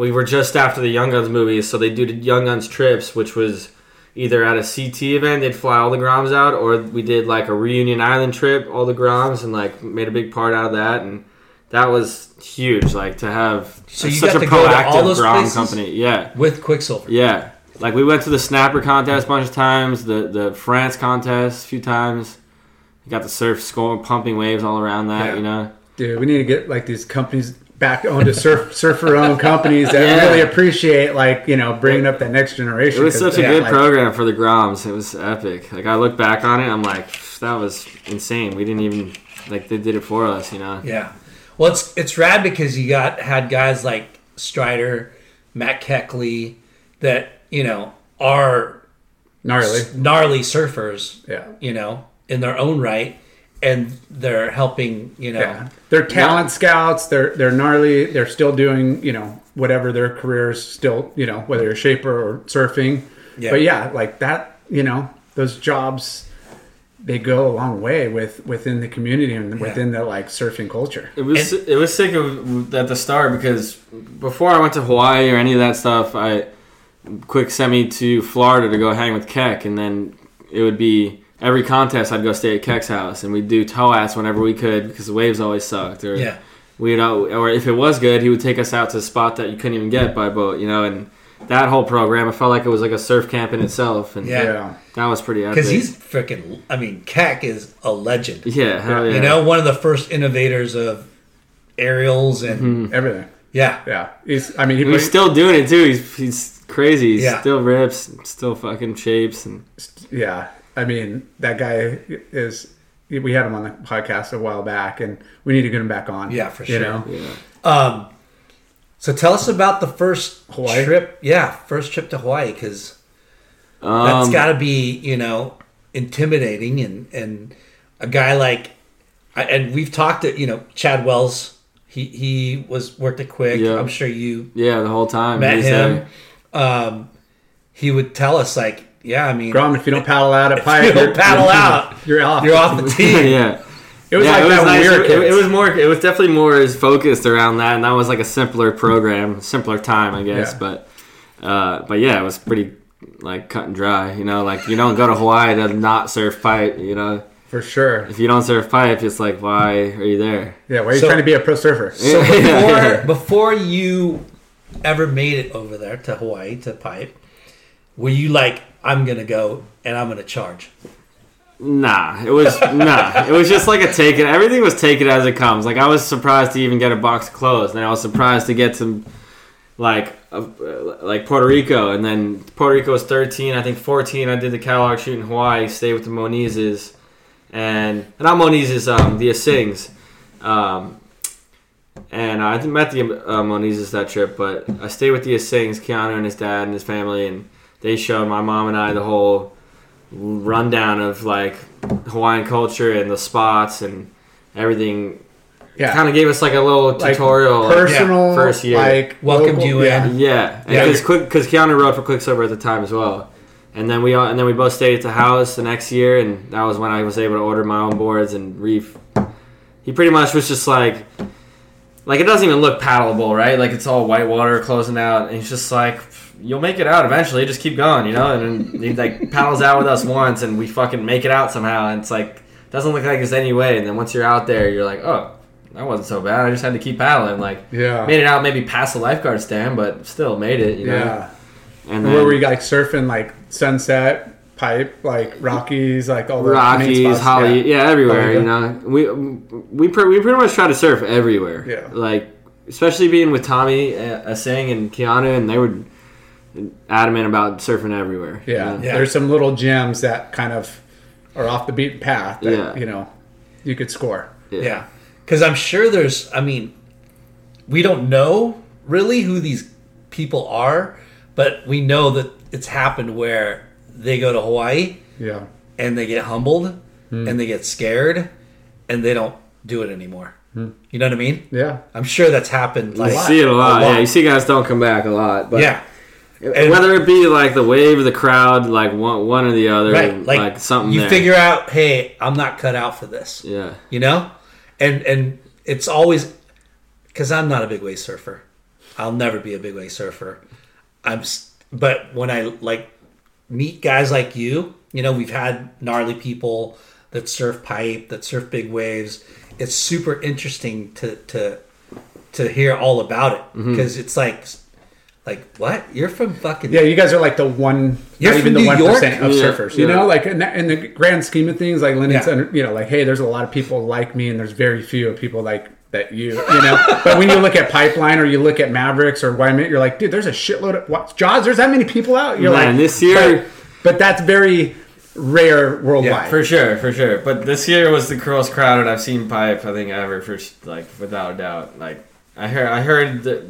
D: we were just after the Young Guns movies, so they do the Young Guns trips, which was either at a CT event they'd fly all the Groms out, or we did like a reunion island trip, all the Groms, and like made a big part out of that, and that was huge. Like to have
B: So you
D: such
B: got
D: a
B: to go to all
D: proactive
B: those
D: Grom company, yeah.
B: with Quiksilver.
D: Yeah, like we went to the snapper contest a bunch of times, the the France contest a few times. You got the surf scoring, pumping waves all around that.
C: Yeah.
D: You know,
C: Dude, we need to get like these companies back onto surf [laughs] surfer owned companies that
D: Yeah.
C: really appreciate like you know bringing up that next generation.
D: it was such a
C: yeah,
D: good
C: like,
D: program for the Groms. It was epic. Like I look back on it, I'm like, that was insane. We didn't even like they did it for us. You know.
B: Yeah. Well, it's it's rad because you got had guys like Strider, Matt Kechele, that you know are
C: gnarly.
B: gnarly surfers.
C: Yeah.
B: You know, in their own right, and they're helping. You know,
C: Yeah, they're talent scouts. They're they're gnarly. They're still doing you know whatever their careers still you know whether you're shaper or surfing.
B: Yeah.
C: But yeah, like that you know those jobs they go a long way with within the community and within the like surfing culture.
D: It was it was sick of, at the start because before I went to Hawaii or any of that stuff, I Quik sent me to Florida to go hang with Keck, and then it would be every contest I'd go stay at Keck's house, and we'd do tow ass whenever we could because the waves always sucked. Or
B: yeah.
D: we'd or if it was good, he would take us out to a spot that you couldn't even get by boat, you know, and that whole program, I felt like it was like a surf camp in itself, and
B: Yeah.
D: that was pretty epic.
B: Because he's freaking. I mean, Keck is a legend.
D: yeah, hell yeah,
B: You know, one of the first innovators of aerials and mm-hmm.
C: Everything.
B: yeah,
C: Yeah. He's. I mean, he
D: he's
C: played-
D: still doing it too. He's he's crazy. He
B: Yeah.
D: still rips, still fucking shapes, and
C: Yeah, I mean that guy is. We had him on the podcast a while back, and we need to get him back on.
B: Yeah, for
C: You
B: sure.
C: know,
D: yeah.
B: Um, so tell us about the first
C: Hawaii?
B: trip. Yeah, first trip to Hawaii because that's got to be you know intimidating and and a guy like and we've talked to you know Chad Wells. He he was worked at Quik.
D: Yeah.
B: I'm sure you
D: yeah, the whole time.
B: met him.
D: there.
B: Um, he would tell us like, yeah, I mean,
C: Grom, if you don't [laughs] paddle out at
B: If
C: pipe,
B: you don't
C: you're-
B: paddle
C: you're-
B: out, [laughs]
C: you're off.
B: you're off the [laughs] team.
D: yeah,
C: It was
D: yeah,
C: like
D: it was
C: that when
D: nice.
C: we were
D: It- it, was more. It was definitely more as focused around that, and that was like a simpler program, simpler time, I guess.
C: Yeah.
D: But, uh, but yeah, it was pretty like cut and dry. You know, like you don't go to Hawaii to not surf pipe. You know,
C: for sure.
D: if you don't surf pipe, it's like why are you there?
C: Yeah, why are you
B: So-
C: trying to be a pro surfer?
B: So
D: Yeah.
B: before before you ever made it over there to Hawaii to pipe, were you like, I'm gonna go and I'm gonna charge?
D: Nah, it was [laughs] nah. It was just like a take it. Everything was taken as it comes. Like I was surprised to even get a box closed, and I was surprised to get some like uh, like Puerto Rico, and then Puerto Rico was 13. I think 14. I did the catalog shoot in Hawaii. Stayed with the Monizes, and not Monizes, um, the Asings. Um, and I met the uh, Monizes that trip, but I stayed with the Asings, Keanu and his dad and his family, and they showed my mom and I the whole rundown of like Hawaiian culture and the spots and everything.
C: Yeah.
D: Kind of gave us like a little
C: Like,
D: tutorial. like,
C: personal,
D: first year.
C: like
B: Welcomed
C: local-
B: you
C: yeah.
B: in.
D: yeah,
B: Yeah.
D: because because Keanu wrote for Quicksilver at the time as well, and then we all, and then we both stayed at the house the next year, and that was when I was able to order my own boards and Reef. He pretty much was just like, like it doesn't even look paddleable, right? Like it's all white water closing out, and he's just like, you'll make it out eventually. Just keep going, you know. And then he like [laughs] paddles out with us once, and we fucking make it out somehow, and it's like doesn't look like there's any way. And then once you're out there, you're like, oh. That wasn't so bad. I just had to keep paddling. Like,
C: Yeah.
D: made it out maybe past the lifeguard stand, but still made it. You know?
C: Yeah.
D: And then
C: where were you like surfing like sunset, pipe, like Rockies, like all the
D: Rockies? Holly, yeah, everywhere.
C: Holly,
D: You know, we we pre- we pretty much try to surf everywhere.
C: Yeah.
D: Like especially being with Tommy, uh, Asing, and Keanu, and they were adamant about surfing everywhere. you
C: Yeah.
D: know?
B: Yeah.
C: There's some little gems that kind of are off the beaten path that,
D: Yeah.
C: you know, you could score.
B: Yeah. Because I'm sure there's, I mean, we don't know really who these people are, but we know that it's happened where they go to Hawaii
C: Yeah.
B: and they get humbled
C: Hmm.
B: and they get scared and they don't do it anymore.
C: Hmm.
B: You know what I mean?
C: Yeah.
B: I'm sure that's happened.
D: You see it a lot.
B: A lot.
D: Yeah, you see guys don't come back a lot. But
B: yeah. And-
D: whether it be like the wave of the crowd, like one one or the other,
B: Right.
D: like,
B: Like,
D: something.
B: you
D: there.
B: figure out, hey, I'm not cut out for this.
D: Yeah.
B: you know and and it's always because i'm not a big wave surfer i'll never be a big wave surfer i'm but when i like meet guys like you you know we've had gnarly people that surf pipe that surf big waves it's super interesting to to to hear all about it
D: Mm-hmm.
B: because it's like like what you're from fucking
C: Yeah, you guys are like the one,
B: You're
C: not even the one percent of
D: Yeah,
C: surfers. You
D: yeah.
C: know, like in the, in the grand scheme of things, like Lennon's,
B: Yeah.
C: under, you know, like hey, there's a lot of people like me, and there's very few people like that you, you know. [laughs] but when you look at Pipeline or you look at Mavericks or Waimea, you're like, dude, there's a shitload of what, Jaws. There's that many people out. You're
D: Man,
C: like,
D: this year-
C: but, but that's very rare worldwide.
D: For sure, for sure. But this year was the most crowded I've seen pipe. I think ever for like without a doubt. Like I heard, I heard that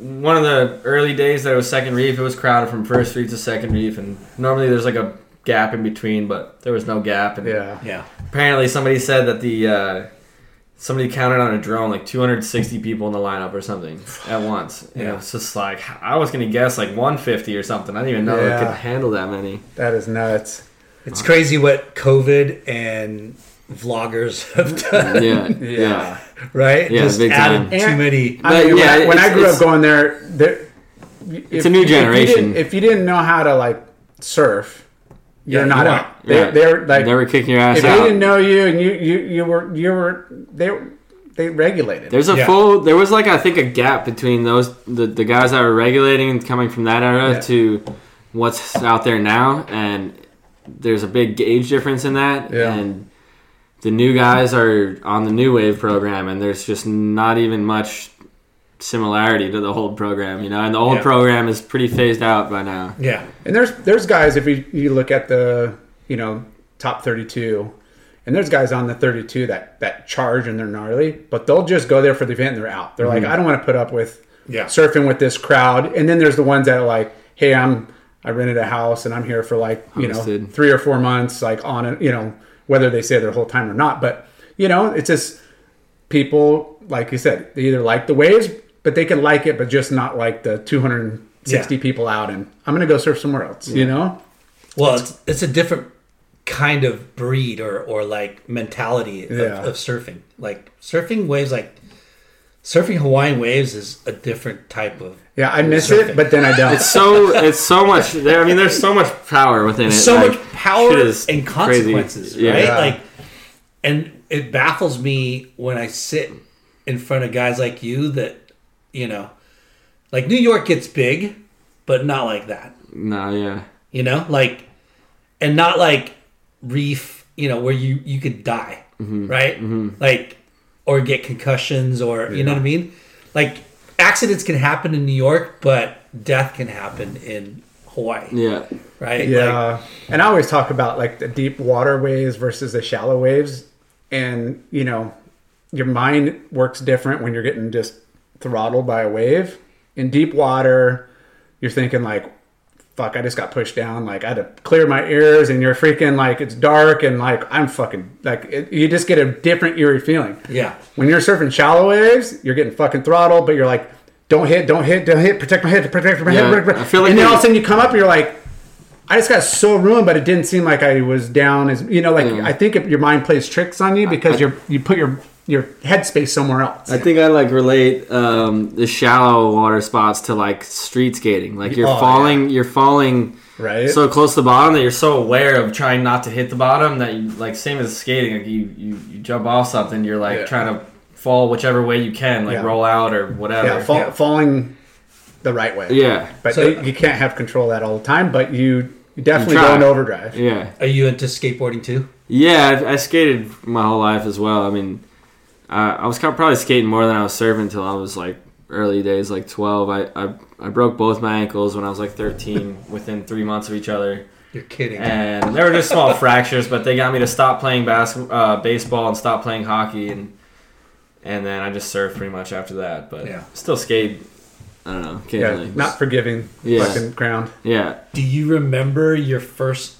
D: one of the early days that it was second reef. It was crowded from first reef to second reef, and normally there's like a gap in between, but there was no gap. And
C: yeah.
B: yeah
D: apparently somebody said that the uh, somebody counted on a drone like 260 people in the lineup or something at once. And
B: Yeah.
D: it was just like I was gonna guess like 150 or something. I didn't even know it
C: Yeah.
D: could handle that many.
C: That is nuts.
B: it's crazy what covid and vloggers have done
D: Yeah,
C: Yeah. [laughs]
D: yeah.
B: right
D: Yeah,
B: just
D: big
B: added
C: time.
B: too
C: And-
B: many
C: I mean,
D: yeah,
C: when, I, when I grew up going there, there it's
D: a new generation.
C: If you, didn't, if you didn't know how to like surf, you're
B: Yeah,
C: not
B: you
C: out. They,
D: Yeah.
C: They're like
D: They were kicking your ass
C: if they didn't know you and you you you were you were they they regulated.
D: There's a
B: Yeah.
D: full. There was like I think a gap between those the, the guys that were regulating and coming from that era
C: Yeah.
D: to what's out there now, and there's a big gauge difference in that.
C: Yeah.
D: And the new guys are on the new wave program, and there's just not even much similarity to the old program, you know. And the old
B: Yeah.
D: program is pretty phased out by now.
B: yeah
C: And there's there's guys if you you look at the you know top 32 and there's guys on the 32 that that charge and they're gnarly, but they'll just go there for the event and they're out. They're like mm-hmm. I don't want to put up with
B: Yeah.
C: surfing with this crowd. And then there's the ones that are like, "Hey, I'm I rented a house and I'm here for like, you know, 3 or 4 months like on it, you know, whether they stay their whole time or not, but you know, it's just people like you said, they either like the waves, but they can like it but just not like the 260
B: Yeah.
C: people out and I'm going to go surf somewhere else, you know?
B: Well, it's, it's a different kind of breed or, or like mentality of,
C: Yeah.
B: of surfing. Like surfing waves, like surfing Hawaiian waves is a different type of.
C: Yeah, I miss
B: Surfing.
C: it, but then I don't.
D: It's so it's so much. There, I mean, there's so much power within it.
B: So
D: like,
B: much power and consequences,
D: Yeah.
B: right?
C: Yeah.
B: Like, and it baffles me when I sit in front of guys like you that, you know, like New York gets big, but not like that.
D: No, yeah.
B: you know like and not like reef you know where you you could die mm-hmm. right mm-hmm. like or get concussions or you know what i mean like accidents can happen in New York, but death can happen in Hawaii,
D: Yeah.
B: right?
C: Yeah,
B: Like,
C: and I always talk about like the deep water waves versus the shallow waves, and you know, your mind works different when you're getting just throttled by a wave. In deep water, you're thinking like, "Fuck, I just got pushed down." Like I had to clear my ears, and you're freaking like it's dark, and like I'm fucking like it, you just get a different eerie feeling.
B: yeah,
C: When you're surfing shallow waves, you're getting fucking throttled, but you're like, don't hit, don't hit, don't hit, protect my head, protect my
D: Yeah,
C: head. protect my-"
D: I feel like
C: and then all of a sudden you come up, and you're like, I just got so ruined, but it didn't seem like I was down as you know. Like
D: Yeah.
C: I think if your mind plays tricks on you because you're you put your your headspace somewhere else.
D: I think I like relate um, the shallow water spots to like street skating. Like you're
B: Oh,
D: falling, you're falling
C: Right.
D: so close to the bottom that you're so aware of trying not to hit the bottom that you like same as skating. Like you you, you jump off something, you're like
C: Yeah.
D: trying to fall whichever way you can, like
C: Yeah.
D: roll out or whatever.
C: yeah, fall,
B: Yeah.
C: falling the right way.
D: yeah,
C: but
B: So-
C: you, you can't have control that all the time. But you, you definitely
D: You try.
C: go in overdrive.
D: yeah.
B: are you into skateboarding too?
D: Yeah, I, I skated my whole life as well. I mean, I, I was kind of probably skating more than I was serving until I was like early days, like 12. I, I, I broke both my ankles when I was like 13 [laughs] within three months of each other.
B: You're kidding.
D: And they were just small [laughs] fractures, but they got me to stop playing bas- uh, baseball and stop playing hockey. And and then I just surfed pretty much after that. But
B: Yeah.
D: still skate, I don't know,
C: Yeah,
D: occasionally.
C: not forgiving
D: Yeah.
C: fucking ground.
D: yeah.
B: Do you remember your first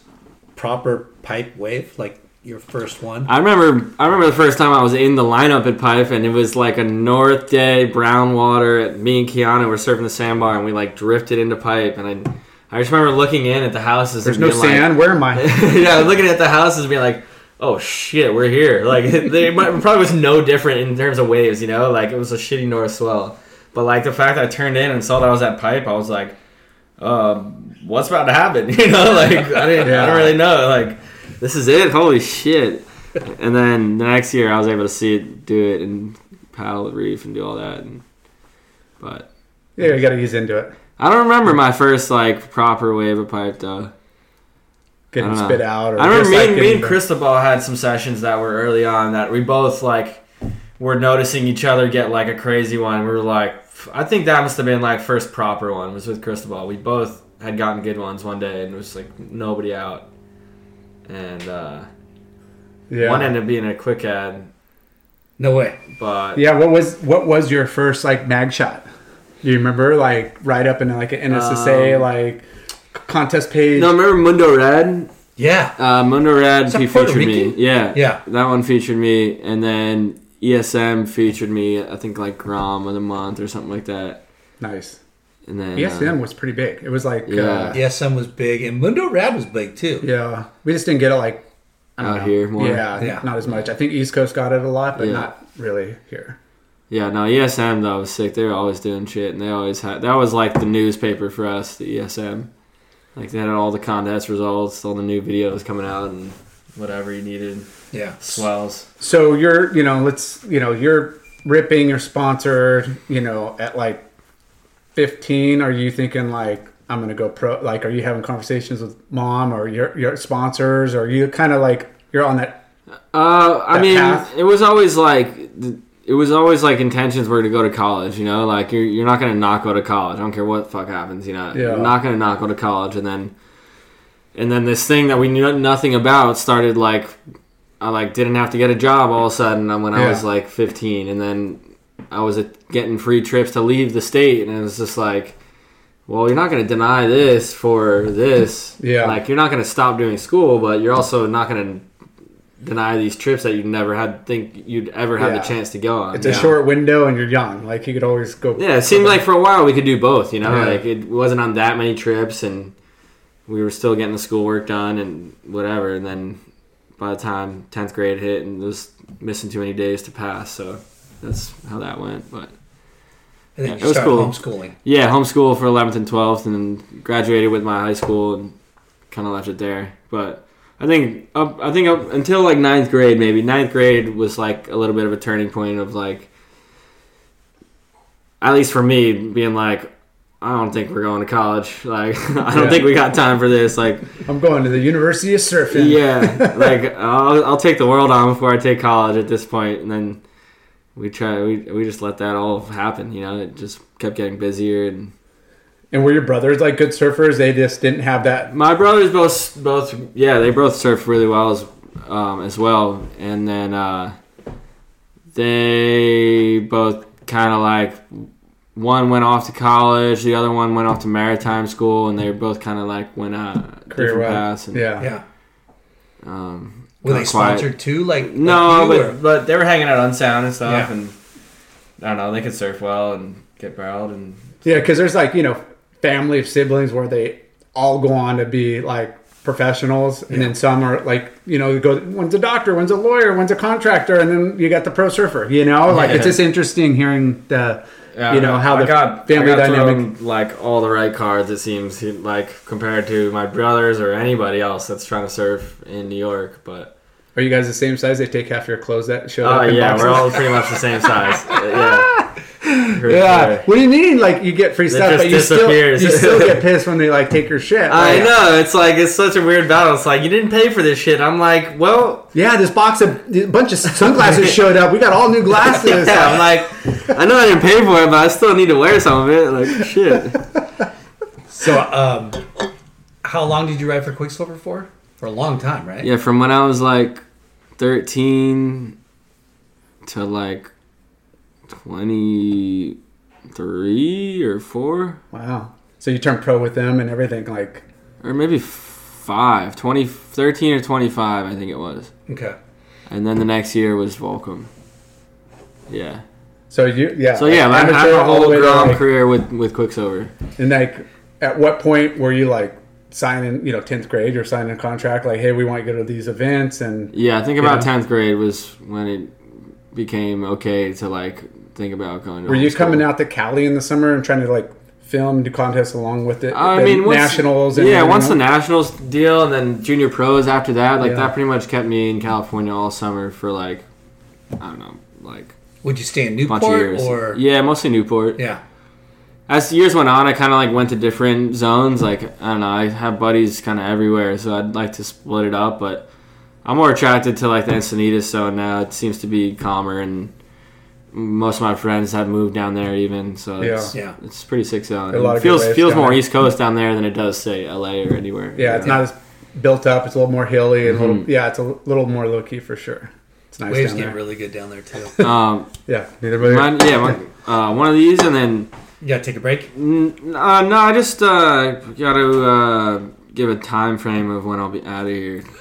B: proper pipe wave, like your first one?
D: I remember I remember the first time I was in the lineup at Pipe and it was like a North Day brown water me and Keanu were surfing the sandbar and we like drifted into Pipe and I I just remember looking in at the houses
C: There's
D: and
C: no
D: being like-
C: sand. Where am I? [laughs]
D: yeah, looking at the houses and being like, "Oh shit, we're here!" Like [laughs] they might, probably was no different in terms of waves, you know. Like it was a shitty north swell, but like the fact that I turned in and saw that I was at pipe, I was like, um, "What's about to happen?" [laughs] You know, like I didn't, I don't really know. Like this is it. Holy shit! And then the next year, I was able to see it, do it, and paddle the reef and do all that. And, but
C: Yeah, you got to ease into it.
D: I don't remember my first like proper wave of pipe though.
C: Getting
D: know.
C: spit out. Or
D: I remember me,
C: like,
D: and, me and Cristobal had some sessions that were early on that we both like were noticing each other get like a crazy one. We were like, I think that must have been like first proper one was with Cristobal. We both had gotten good ones one day and it was like nobody out, and uh,
C: Yeah.
D: one ended up being a Quik ad,
B: No way.
D: but
C: Yeah, what was what was your first like mag shot? Do you remember like right up in like an NSSA
D: Um,
C: like contest page?
D: no, remember Mundo Red?
B: Yeah.
D: Uh, Mundo Red he featured me. Yeah,
B: Yeah.
D: that one featured me, and then ESM featured me. I think like Grom of the month or something like that.
C: Nice.
D: And then
C: ESM
D: uh,
C: was pretty big. It was like
D: Yeah.
C: uh,
B: ESM was big, and Mundo Rad was big too.
C: yeah. We just didn't get it like don't
D: Out
C: know.
D: here more?
C: Yeah,
B: Yeah.
C: not as much. I think East Coast got it a lot, but
D: Yeah.
C: not really here.
D: Yeah, no, ESM though was sick. They were always doing shit, and they always had that was like the newspaper for us, the ESM. Like they had all the contest results, all the new videos coming out, and whatever you needed.
B: Yeah.
D: Swells.
C: So you're, you know, let's, you know, you're ripping, you're sponsored, you know, at like 15. Are you thinking like I'm gonna go pro? Like, are you having conversations with mom or your your sponsors? Or are you kind of like you're on that?
D: Uh, I
C: That
D: mean,
C: path?
D: it was always like it was always like intentions were to go to college. You know, like you're you're not gonna not go to college. I don't care what the fuck happens. You know,
C: Yeah.
D: you're not gonna not go to college, and then and then this thing that we knew nothing about started like I like didn't have to get a job all of a sudden when I
C: Yeah.
D: was like 15, and then I was uh, getting free trips to leave the state, and it was just like. Well, you're not going to deny this for this.
C: Yeah.
D: Like, you're not going to stop doing school, but you're also not going to deny these trips that you never had think you'd ever have
C: Yeah.
D: the chance to go on.
C: It's a
D: Yeah.
C: short window, and you're young. Like you could always go.
D: Yeah, it seemed like for a while we could do both. You know,
C: Yeah.
D: like it wasn't on that many trips, and we were still getting the schoolwork done and whatever. And then by the time tenth grade hit, and it was missing too many days to pass, so that's how that went. But
B: And then
D: Yeah, it was cool.
B: homeschooling.
D: yeah, homeschool for eleventh and twelfth, and then graduated with my high school and kind of left it there. But I think up, I think up until like ninth grade, maybe ninth grade was like a little bit of a turning point of like, at least for me, being like, I don't think we're going to college. [laughs] Like, I don't
C: Yeah.
D: think we got time for this. Like,
C: I'm going to the University of Surfing.
D: yeah, [laughs] like I'll, I'll take the world on before I take college at this point, and then we try we, we just let that all happen. You know, it just kept getting busier and
C: And were your brothers like good surfers? They just didn't have that.
D: My brothers both both yeah they both surfed really well as um, as well, and then uh, they both kind of like one went off to college, the other one went off to maritime school, and they both kind of like went uh,
C: Career
D: different paths. And,
C: Yeah.
B: Yeah.
D: Um,
B: Were they
D: not quite-
B: sponsored too? Like
D: No,
B: like
D: but but they were hanging out on sound and stuff,
B: Yeah.
D: and I don't know they could surf well and get barreled and
C: Yeah, because there's like you know family of siblings where they all go on to be like professionals, and then some are like you know go one's a doctor, one's a lawyer, one's a contractor, and then you got the pro surfer. You know, like it's just interesting hearing the
D: Yeah,
C: you know how
D: I
C: the
D: got,
C: family
D: I got
C: dynamic.
D: thrown, like all the right cards. It seems like compared to my brothers or anybody else that's trying to surf in New York. But
C: Are you guys the same size? They take half your clothes that show up. in
D: yeah,
C: boxes?
D: we're all pretty much the same size. [laughs] Uh, yeah, For
C: Yeah.
D: sure.
C: What do you mean? Like you get free stuff, but you still you still get [laughs] pissed when they like take your shit.
D: I know it's like it's such a weird balance. Like you didn't pay for this shit. I'm like, well,
C: Yeah, this box of a bunch of sunglasses showed up. We got all new glasses. [laughs]
D: yeah. I'm like, I know I didn't pay for it, but I still need to wear some of it. Like shit.
B: So, um, how long did you ride for Quiksilver for? For a long time, right?
D: Yeah, from when I was like 13 to like 23 or 4
C: Wow. So you turned pro with them and everything. Like
D: or maybe 5, 20 13 or 25 I think it was.
B: Okay.
D: And then the next year was Volcom. Yeah.
C: so you yeah.
D: So yeah, I had a whole
C: way like-
D: career with with Quiksilver.
C: And like, at what point were you like signing? You know, tenth grade, you're signing a contract. Like, hey, we want you to go to these events, and
D: Yeah, I think about
C: Yeah.
D: 10th grade was when it became okay to like think about going to
C: were you
D: homeschool.
C: coming out to Cali in the summer and trying to like film, do contests along with it?
D: I mean, once,
C: nationals. And
D: yeah,
C: everything
D: once the nationals deal and then junior pros after that, like
C: Yeah.
D: that pretty much kept me in California all summer for like, I don't know, like
B: Would you stay in Newport or?
D: yeah, mostly Newport.
B: Yeah.
D: As the years went on, I kind of like went to different zones. Like I don't know, I have buddies kind of everywhere, so I'd like to split it up. But I'm more attracted to like the Encinitas zone now. It seems to be calmer and. Most of my friends have moved down there, even so. It's,
B: Yeah.
D: it's pretty sick zone.
C: A lot of good
D: feels feels more. East Coast down there than it does say L.A. or anywhere.
C: Yeah, it's not as built up. It's a little more hilly and a
D: Mhm.
C: little. Yeah, it's a little more low key for sure. It's nice
B: Waves
C: down
B: get
C: there.
B: really good down there too. [laughs]
D: Um,
C: yeah, neither way.
D: mine, yeah, mine, uh, one of these, and then
B: You gotta take a break.
D: n- uh, no, I just uh, got to uh, give a time frame of when I'll be out of here. [laughs] [laughs]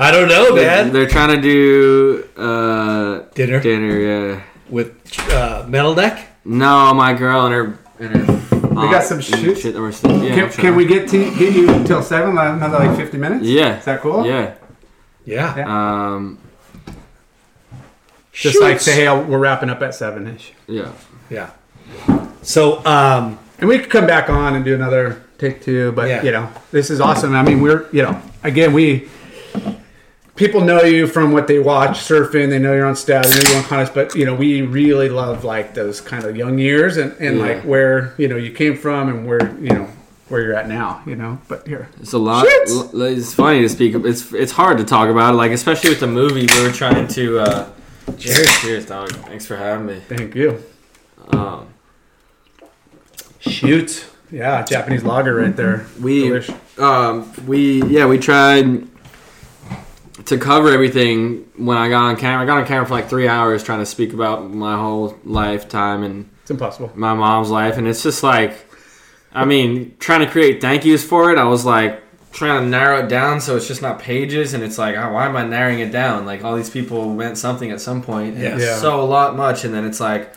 B: I don't know,
D: they're,
B: man.
D: they're trying to do uh,
B: Dinner
D: dinner. Yeah,
B: with uh, metal deck.
D: no, my girl and her and her. We
C: got some shoots?
D: Shit that we're still, yeah,
C: can, can we get to get you until seven? like Another like fifty minutes.
D: Yeah,
C: Is that cool?
D: yeah.
B: Yeah.
C: Yeah.
D: Um,
C: Just like say, hey, we're wrapping up at seven ish,
D: yeah.
B: Yeah. So, um,
C: and we could come back on and do another take two. But
B: Yeah.
C: you know, this is awesome. I mean, we're you know, again, we people know you from what they watch surfing. They know you're on stats, they know you're on contests. But you know, we really love like those kind of young years and and
D: Yeah.
C: like where you know you came from and where you know where you're at now. You know, but here.
D: It's a lot.
C: Shit.
D: It's funny to speak. It's it's hard to talk about it, like especially with the movie. We were trying to. Uh, cheers, cheers, dog. Thanks for having me.
C: Thank you.
D: Um,
C: Shoot. Yeah, Japanese lager right there.
D: we
C: Delish.
D: um, we yeah we tried to cover everything when I got on camera. I got on camera for like three hours trying to speak about my whole lifetime and
C: It's impossible.
D: my mom's life, and it's just like, I mean, trying to create thank yous for it. I was like trying to narrow it down so it's just not pages, and it's like, oh, why am I narrowing it down? Like all these people meant something at some point, point
B: Yeah.
C: Yeah.
D: so a lot much, and then it's like.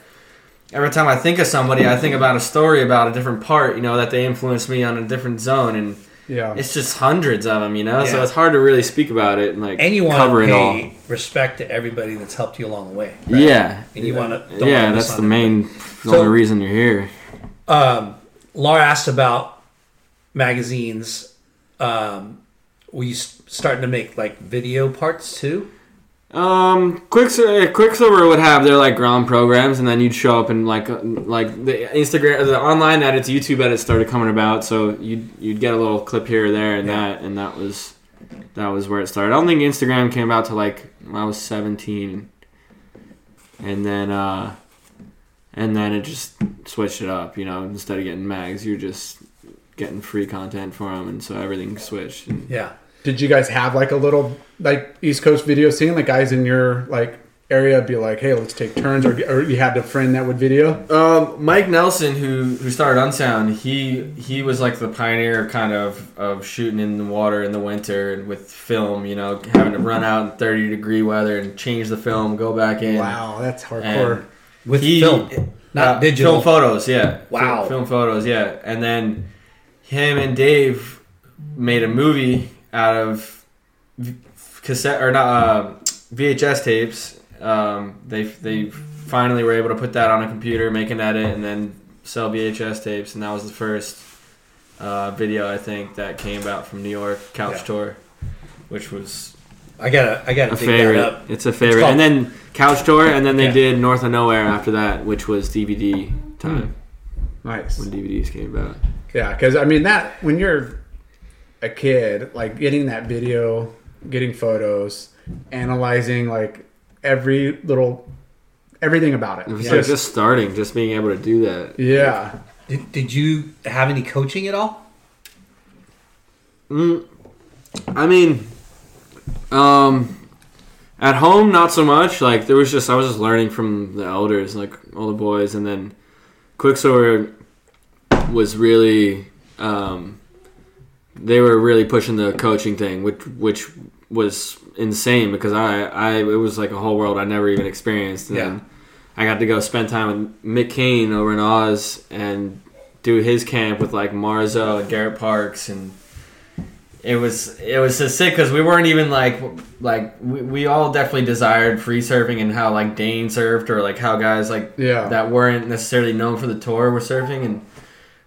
D: Every time I think of somebody, I think about a story about a different part, you know, that they influenced me on a different zone, and
C: Yeah.
D: it's just hundreds of them, you know. So it's hard to really speak about it and like
B: and you want
D: cover
B: to
D: it all.
B: pay respect to everybody that's helped you along the way. right?
D: Yeah,
B: And you want to.
D: yeah, that's the main, the
B: So-
D: only reason you're here.
B: Um, Laura asked about magazines. Um, were you starting to make like video parts too?
D: Um, Quiksilver, Quiksilver would have their like Grom programs, and then you'd show up and like uh, like the Instagram, the online edits, YouTube edits started coming about. So you'd you'd get a little clip here or there, and
B: Yeah.
D: that and that was that was where it started. I don't think Instagram came out to like when I was seventeen. and then uh, and then it just switched it up. You know, instead of getting mags, you're just getting free content for them, and so everything switched. And
B: Yeah.
C: Did you guys have like a little like East Coast video scene? Like guys in your like area be like, hey, let's take turns, or, or you had a friend that would video?
D: Um, Mike Nelson, who who started Unsound, he he was like the pioneer kind of of shooting in the water in the winter and with film. You know, having to run out in thirty degree weather and change the film, go back in.
C: Wow, that's
D: And
C: hardcore.
B: With
D: he-
B: film, not
D: uh,
B: digital.
D: film photos. Yeah,
B: Wow.
D: film, film photos. Yeah, and then him and Dave made a movie out of cassette or not uh, VHS tapes. Um, they they finally were able to put that on a computer, make an edit, and then sell VHS tapes, and that was the first uh, video I think that came out from New York Couch
B: Yeah.
D: Tour, which was
B: I gotta, I gotta
D: a favorite. It's a favorite,
B: called-
D: and then Couch Tour, and then they
B: Yeah.
D: did North of Nowhere after that, which was DVD time
C: Nice.
D: when DVDs came about.
C: Yeah, because I mean that when you're a kid, like getting that video, getting photos, analyzing like every little everything about it.
D: It was
C: Yeah.
D: like
C: Just-
D: just starting, just being able to do that.
C: yeah.
B: Did, did you have any coaching at all?
D: Mm, I mean, um, at home not so much. Like there was just I was just learning from the elders, like all the boys, and then Quiksilver was really um, they were really pushing the coaching thing, which which was insane because I I it was like a whole world I never even experienced. And
B: Yeah.
D: I got to go spend time with Mick Cain over in Oz and do his camp with like Marzo and Garrett Parkes and it was it was just sick because we weren't even like like we, we all definitely desired free surfing and how like Dane surfed or like how guys like
C: Yeah.
D: that weren't necessarily known for the tour were surfing and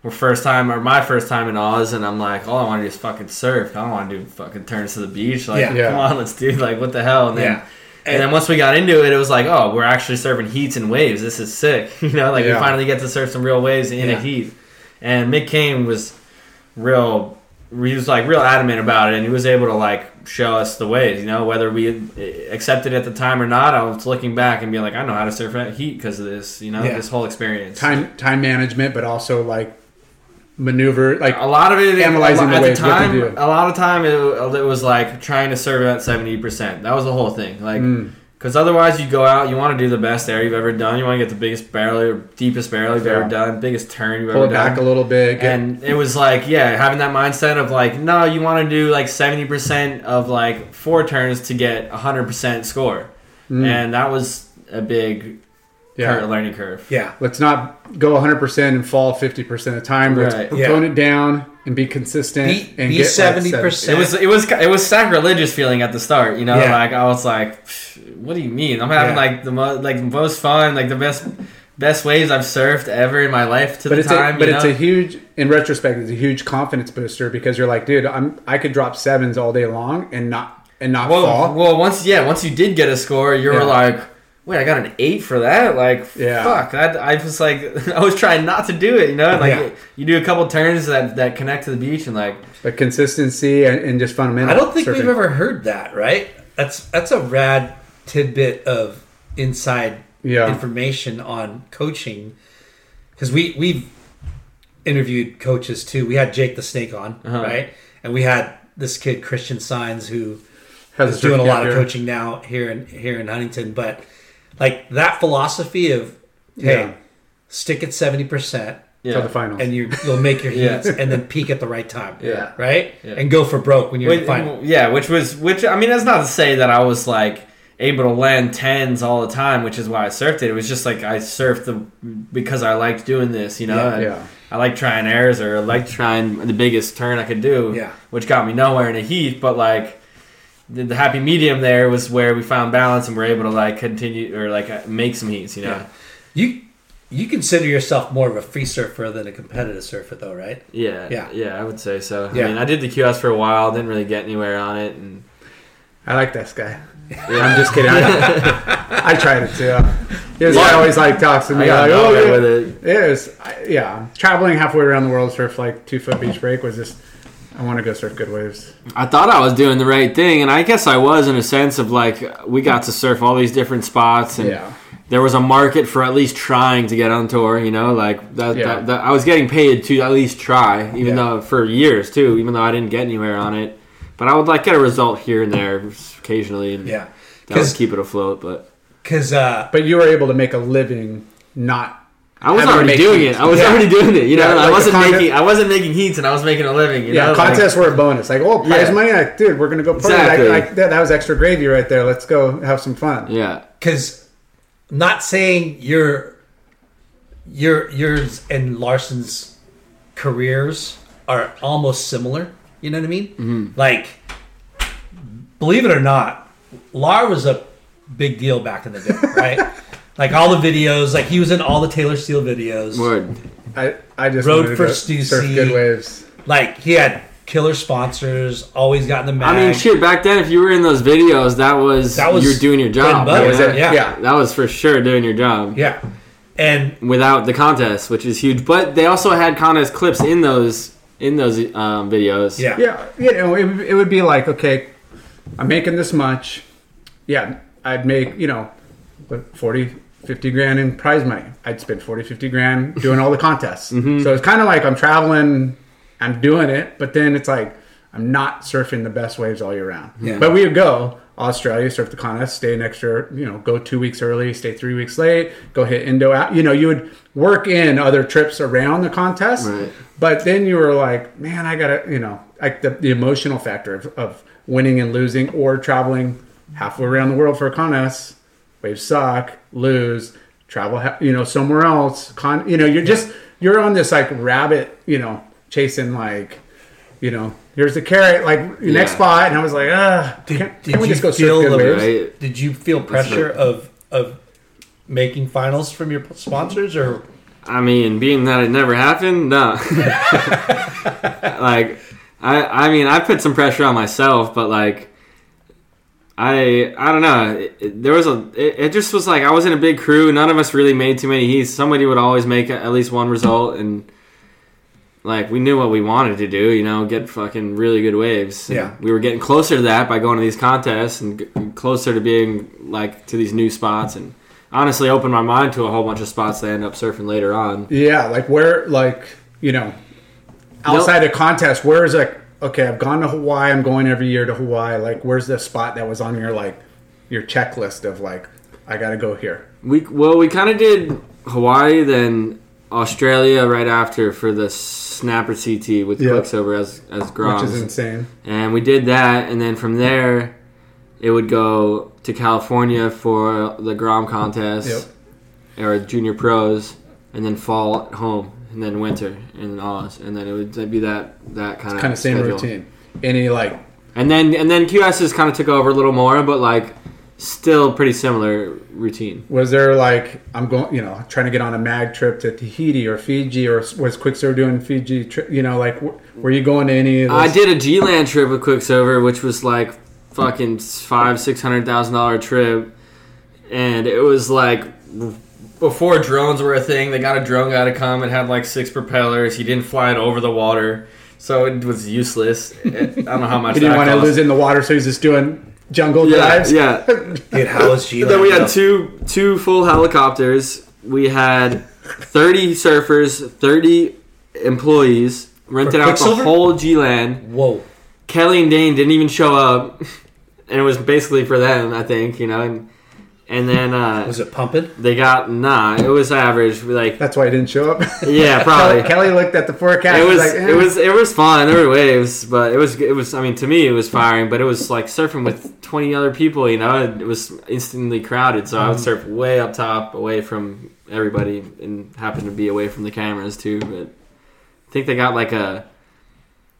D: we're first time or my first time in Oz and I'm like all I want to do is fucking surf. I don't want to do fucking turns to the beach. Like
B: Yeah.
D: Come on let's do like what the hell? And then
B: Yeah.
D: and then once we got into it it was like oh we're actually surfing heats and waves. This is sick. [laughs] You know like
C: Yeah.
D: we finally get to surf some real waves in a heat. And Mick Cain was real he was like real adamant about it and he was able to like show us the ways you know? Whether we eh, accepted it at the time or not i was looking back and being like i know how to surf at heat because of this you know? This whole experience.
C: Time time management, but also like maneuver like
D: a lot of it
C: Analyzing waves,
D: the
C: to
D: time
C: do.
D: a lot of time it, it was like trying to serve at 70% that was the whole thing like
C: Mm.
D: because otherwise you go out you want to do the best air you've ever done you want to get the biggest barrel or deepest barrel you've
C: Yeah.
D: ever done biggest turn you've
C: pull
D: ever done
C: back a little bit.
D: And it was like yeah having that mindset of like no you want to do like 70% of like four turns to get 100% score
C: Mm.
D: and that was a big
C: yeah.
D: cur- learning curve
B: Yeah.
C: Let's not go 100% and fall 50% of the time. Let's
D: Right.
B: Yeah.
C: tone it down and be consistent
B: Be-
C: and
B: be
C: get like
B: 70%.
D: it was it was it was sacrilegious feeling at the start you know
B: Yeah.
D: like i was like what do you mean i'm having
B: Yeah.
D: like the mo- like the most fun like the best best waves i've surfed ever in my life to
C: but
D: the
C: it's
D: time
C: a, but
D: you
C: it's a huge in retrospect it's a huge confidence booster because you're like dude I'm I could drop sevens all day long and not and not
D: well,
C: fall
D: well once yeah once you did get a score you
C: Yeah.
D: like wait i got an eight for that like
C: Yeah.
D: fuck I, I was like [laughs] i was trying not to do it you know like
B: Yeah.
D: you do a couple turns that that connect to the beach and like
C: but consistency and, and just fundamental
B: I don't think
C: surfing.
B: we've ever heard that, right? That's that's a rad tidbit of inside
C: Yeah.
B: information on coaching because we we've interviewed coaches too. We had Jake the Snake on,
D: Uh-huh.
B: right? And we had this kid Christian Signs who
C: Has
B: is doing a
C: surf
B: lot of coaching now here in here in Huntington. But like that philosophy of hey,
C: Yeah.
B: stick at seventy percent
C: till the finals
B: and you you'll make your [laughs]
D: Yeah.
B: heats and then peak at the right time.
D: Yeah.
B: Right?
D: Yeah.
B: And go for broke when you're in the
D: Which-
B: final.
D: Yeah, which was which. I mean, that's not to say that I was like able to land tens all the time, which is why I surfed it. It was just like I surfed the because I liked doing this. You know,
B: Yeah.
D: And
C: Yeah.
D: I like trying airs or I like trying the biggest turn I could do.
B: Yeah.
D: which got me nowhere in a heat, but like. The, the happy medium there was where we found balance and we're able to like continue or like uh, make some heats, you know.
B: Yeah. You you consider yourself more of a free surfer than a competitive surfer though, right?
D: Yeah,
B: Yeah.
D: yeah, I would say so.
B: Yeah.
D: I mean, I did the QS for a while, didn't really get anywhere on it, and
C: I like this guy I'm just kidding I, [laughs] I tried it too this guy always like talks to
D: I
C: me
D: got
C: like oh
D: nowhere
C: yeah.
D: with it.
C: It was, I- yeah. Traveling halfway around the world, surf like two foot beach break was just. I want to go surf good waves.
D: I thought I was doing the right thing, and I guess I was in a sense of like we got to surf all these different spots, and
C: Yeah,
D: there was a market for at least trying to get on tour. You know, like that.
C: Yeah.
D: that, that I was getting paid to at least try, even
C: Yeah.
D: though for years too, even though I didn't get anywhere on it. But I would like get a result here and there occasionally, and
B: Yeah.
D: that would
B: 'Cause-
D: keep it afloat. But
B: Because uh,
C: But you were able to make a living not.
D: I was already doing
C: heats.
D: it. I was
C: Yeah.
D: already doing it. You know,
C: Yeah, like
D: I wasn't
C: contest-
D: making. I wasn't making heats, and I was making a living. You
C: Yeah,
D: know, like-
C: contests were a bonus. Like, oh, prize
D: Yeah.
C: money, like, dude, we're gonna go party.
D: Exactly.
C: Like, like, that, that was extra gravy right there. Let's go have some fun.
D: yeah.
B: because not saying your your yours and Larson's careers are almost similar. You know what I mean?
D: Mm-hmm.
B: Like, believe it or not, Lar was a big deal back in the day, right? [laughs] like all the videos, like he was in all the Taylor Steele videos.
D: Word.
C: I, I just
B: Road
C: wanted
B: for
C: to
B: Stussy.
C: surf good waves.
B: Like he had killer sponsors, always got in the mag.
D: I mean, shit. Back then, if you were in those videos, that was
B: That was
D: you're doing your job.
B: butter.
D: you
C: Was it?
B: Yeah.
C: Yeah.
D: That was for sure doing your job.
B: Yeah, and
D: Without the contest, which is huge, but they also had contest clips in those in those um, videos.
B: yeah,
C: Yeah, you know, it, would- it would be like, okay, I'm making this much. Yeah, I'd make, you know, what, 40, 50 grand in prize money. I'd spend 40, 50 grand [laughs] doing all the contests.
B: Mm-hmm.
C: So it's kind of like I'm traveling, I'm doing it, but then it's like I'm not surfing the best waves all year round.
B: Yeah.
C: But we would go Australia, surf the contest, stay an extra, you know, go two weeks early, stay three weeks late, go hit Indo out. You know, you would work in other trips around the contest.
D: Right.
C: But then you were like, man, I gotta, you know, like the, the emotional factor of, of winning and losing or traveling halfway around the world for a contest. Waves suck, lose, travel, you know, somewhere else. Con, you know, you're just you're on this like rabbit, you know, chasing like, you know, here's the carrot, like next spot, and I was like, ah,
B: Did-
C: can't,
B: did
C: can't we
B: you
C: just go
B: feel the-
C: waves?
D: Right.
B: Did you feel pressure
D: right.
B: of of making finals from your sponsors or
D: I mean, being that it never happened, no. [laughs] [laughs] like, I, I mean, I put some pressure on myself, but like, I, I don't know. It, it- there was a, it, it just was like I was in a big crew. None of us really made too many heats. Somebody would always make at least one result, and like we knew what we wanted to do. You know, get fucking really good waves. And
B: Yeah.
D: we were getting closer to that by going to these contests and g- closer to being like to these new spots and. Honestly, opened my mind to a whole bunch of spots that I end up surfing later on.
C: Yeah, like where, like you know, outside of contest, where's like, okay, I've gone to Hawaii. I'm going every year to Hawaii. Like, where's the spot that was on your like your checklist of like, I got to go here.
D: We well, we kind of did Hawaii, then Australia right after for the Snapper CT with
C: Yeah.
D: Quiksilver as as
C: Which is insane.
D: and we did that, and then from there, it would go to California for the Grom contest
C: Yep.
D: or Junior Pros, and then fall at home, and then winter in Oz, and then it would be that that kind of
C: Kind of same routine. Any like,
D: And then and then QS's kind of took over a little more, but like still pretty similar routine.
C: was there like, I'm going, you know, trying to get on a mag trip to Tahiti or Fiji, or was Quiksilver doing Fiji? Tri- you know, like, were you going to any?
D: I did a G Land trip with Quiksilver, which was like fucking five six hundred thousand dollar trip, and it was like before drones were a thing. They got a drone guy to come. It had like six propellers. He didn't fly it over the water, so it was useless. It- I don't know how much. [laughs]
C: He didn't
D: that
C: want to
D: cost.
C: lose in the water, so he's just doing jungle
D: Yeah,
C: dives.
D: yeah. [laughs]
B: dude, how was G?
D: then we had two two full helicopters. We had thirty surfers, thirty employees. Rented out the whole G Land.
B: Whoa,
D: Kelly and Dane didn't even show up, [laughs] and it was basically for them, I think, you know. And, and then uh,
B: was it pumping?
D: they got nah, it was average. Like
C: That's why he didn't show up.
D: yeah, [laughs] probably.
C: Kelly looked at the forecast.
D: It was
C: like, eh.
D: it was it was fun. There were waves, but it was it was. I mean, to me, it was firing. But it was like surfing with twenty other people. You know, it was instantly crowded. So I would surf way up top, away from everybody, and happen to be away from the cameras too. But I think they got like a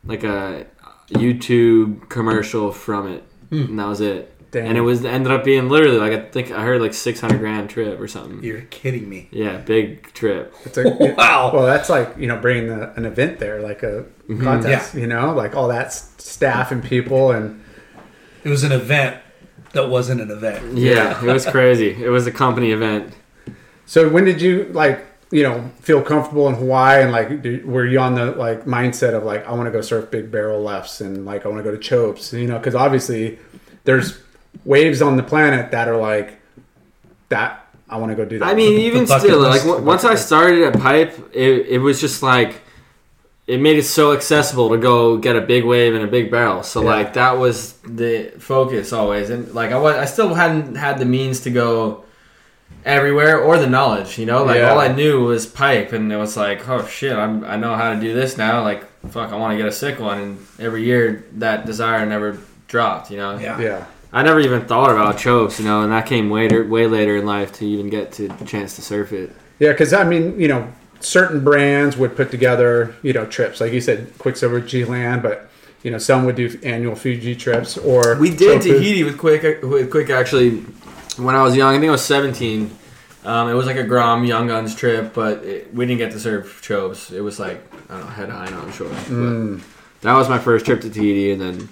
D: like a YouTube commercial from it, and that was it.
C: Damn.
D: And it was ended up being literally like I think I heard like six hundred grand trip or something.
B: You're kidding me.
D: Yeah, big trip.
C: It's a,
B: Wow.
C: Well, that's like you know bringing the, an event there, like a
D: Mm-hmm.
C: contest. You know, like all that staff and people, and
B: It was an event that wasn't an event.
D: Yeah, it was crazy. It was a company event.
C: so when did you like you know feel comfortable in Hawaii and like do, were you on the like mindset of like I want to go surf big barrel lefts and like I want to go to chopes, you know, because obviously there's waves on the planet that are like that I want to go do that.
D: I mean, even
B: bucket
D: still,
B: list,
D: like w- once
B: bucket
D: I started at Pipe, it, it was just like it made it so accessible to go get a big wave and a big barrel. So
C: Yeah.
D: like that was the focus always, and like I was, I still hadn't had the means to go everywhere or the knowledge. You know, like
C: Yeah.
D: all I knew was Pipe, and it was like, oh shit, I'm, I know how to do this now. Like fuck, I want to get a sick one, and every year that desire never dropped. You know,
B: Yeah.
C: yeah,
D: I never even thought about Chopes, you know, and that came later, way later in life to even get to the chance to surf it.
C: yeah. Because I mean, you know, certain brands would put together, you know, trips like you said, Quiksilver, G Land, but you know, some would do annual Fiji trips or
D: We did
C: Tofu.
D: Tahiti with Quik, with Quik actually when I was young. I think I was 17. Um, it was like a Grom Young Guns trip, but it, we didn't get to surf Chopes. It was like I don't know, head high and on shore.
C: Mm.
D: that was my first trip to Tahiti, and then a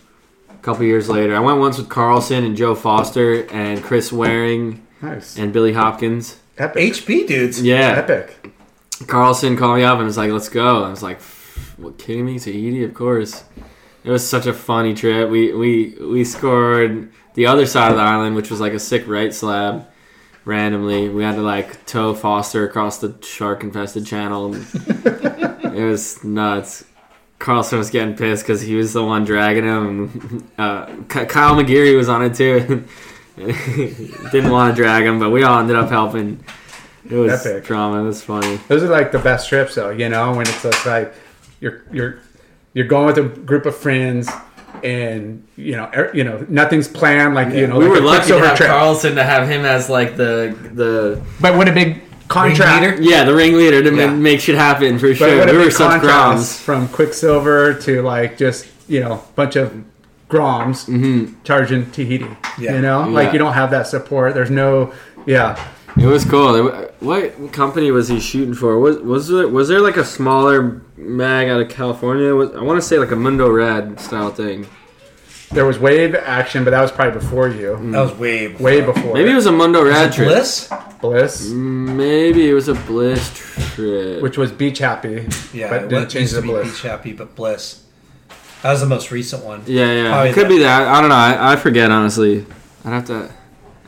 D: couple years later, I went once with Carlson and Joe Foster and Chris Waring
C: Nice,
D: and Billy Hopkins.
C: epic,
B: HP dudes.
D: Yeah,
C: epic.
D: Carlson called me up and was like, "Let's go." I was like, "What? Kidding me? Tahiti? Of course." It was such a funny trip. We we we scored the other side of the island, which was like a sick right slab. Randomly, we had to like tow Foster across the shark infested channel. [laughs] it was nuts. Carlson was getting pissed because he was the one dragging him. [laughs] Uh, Kyle McGeary was on it too. [laughs] Didn't want to drag him, but we all ended up helping. It was
C: Epic.
D: drama. It was funny.
C: Those are like the best trips, though. You know, when it's just like you're you're you're going with a group of friends, and you know, er, you know, nothing's planned. Like you know,
D: we
C: like
D: were lucky to have
C: trip.
D: Carlson to have him as like the the
C: But what a big contrast!
B: Ringleader?
D: yeah the ringleader to ma-
C: Yeah.
D: make shit happen for
C: But
D: sure.
C: what a
D: We
C: big
D: were such groms.
C: from Quiksilver to like just you know, bunch of groms
D: hmm
C: charging Tahiti.
B: Yeah.
C: You know,
D: Yeah.
C: like you don't have that support. There's no, yeah.
D: It was cool. What company was he shooting for? Was was there was there like a smaller mag out of California? Was, I want to say like a Mundo Red style thing.
C: There was wave action, but that was probably before you,
B: That was way before.
C: way before.
D: Maybe it was a Mundo Red
B: Was it
D: trip.
B: Bliss?
C: Bliss,
D: Maybe it was a Bliss trip.
C: which was beach happy,
B: Yeah,
C: but
B: it
C: didn't
B: was,
C: change
B: used
C: the
B: be
C: bliss.
B: Beach Happy, but Bliss. That was the most recent one.
D: yeah, yeah,
B: Probably
D: it could
B: that.
D: be that. I don't know. I, I forget honestly. I'd have to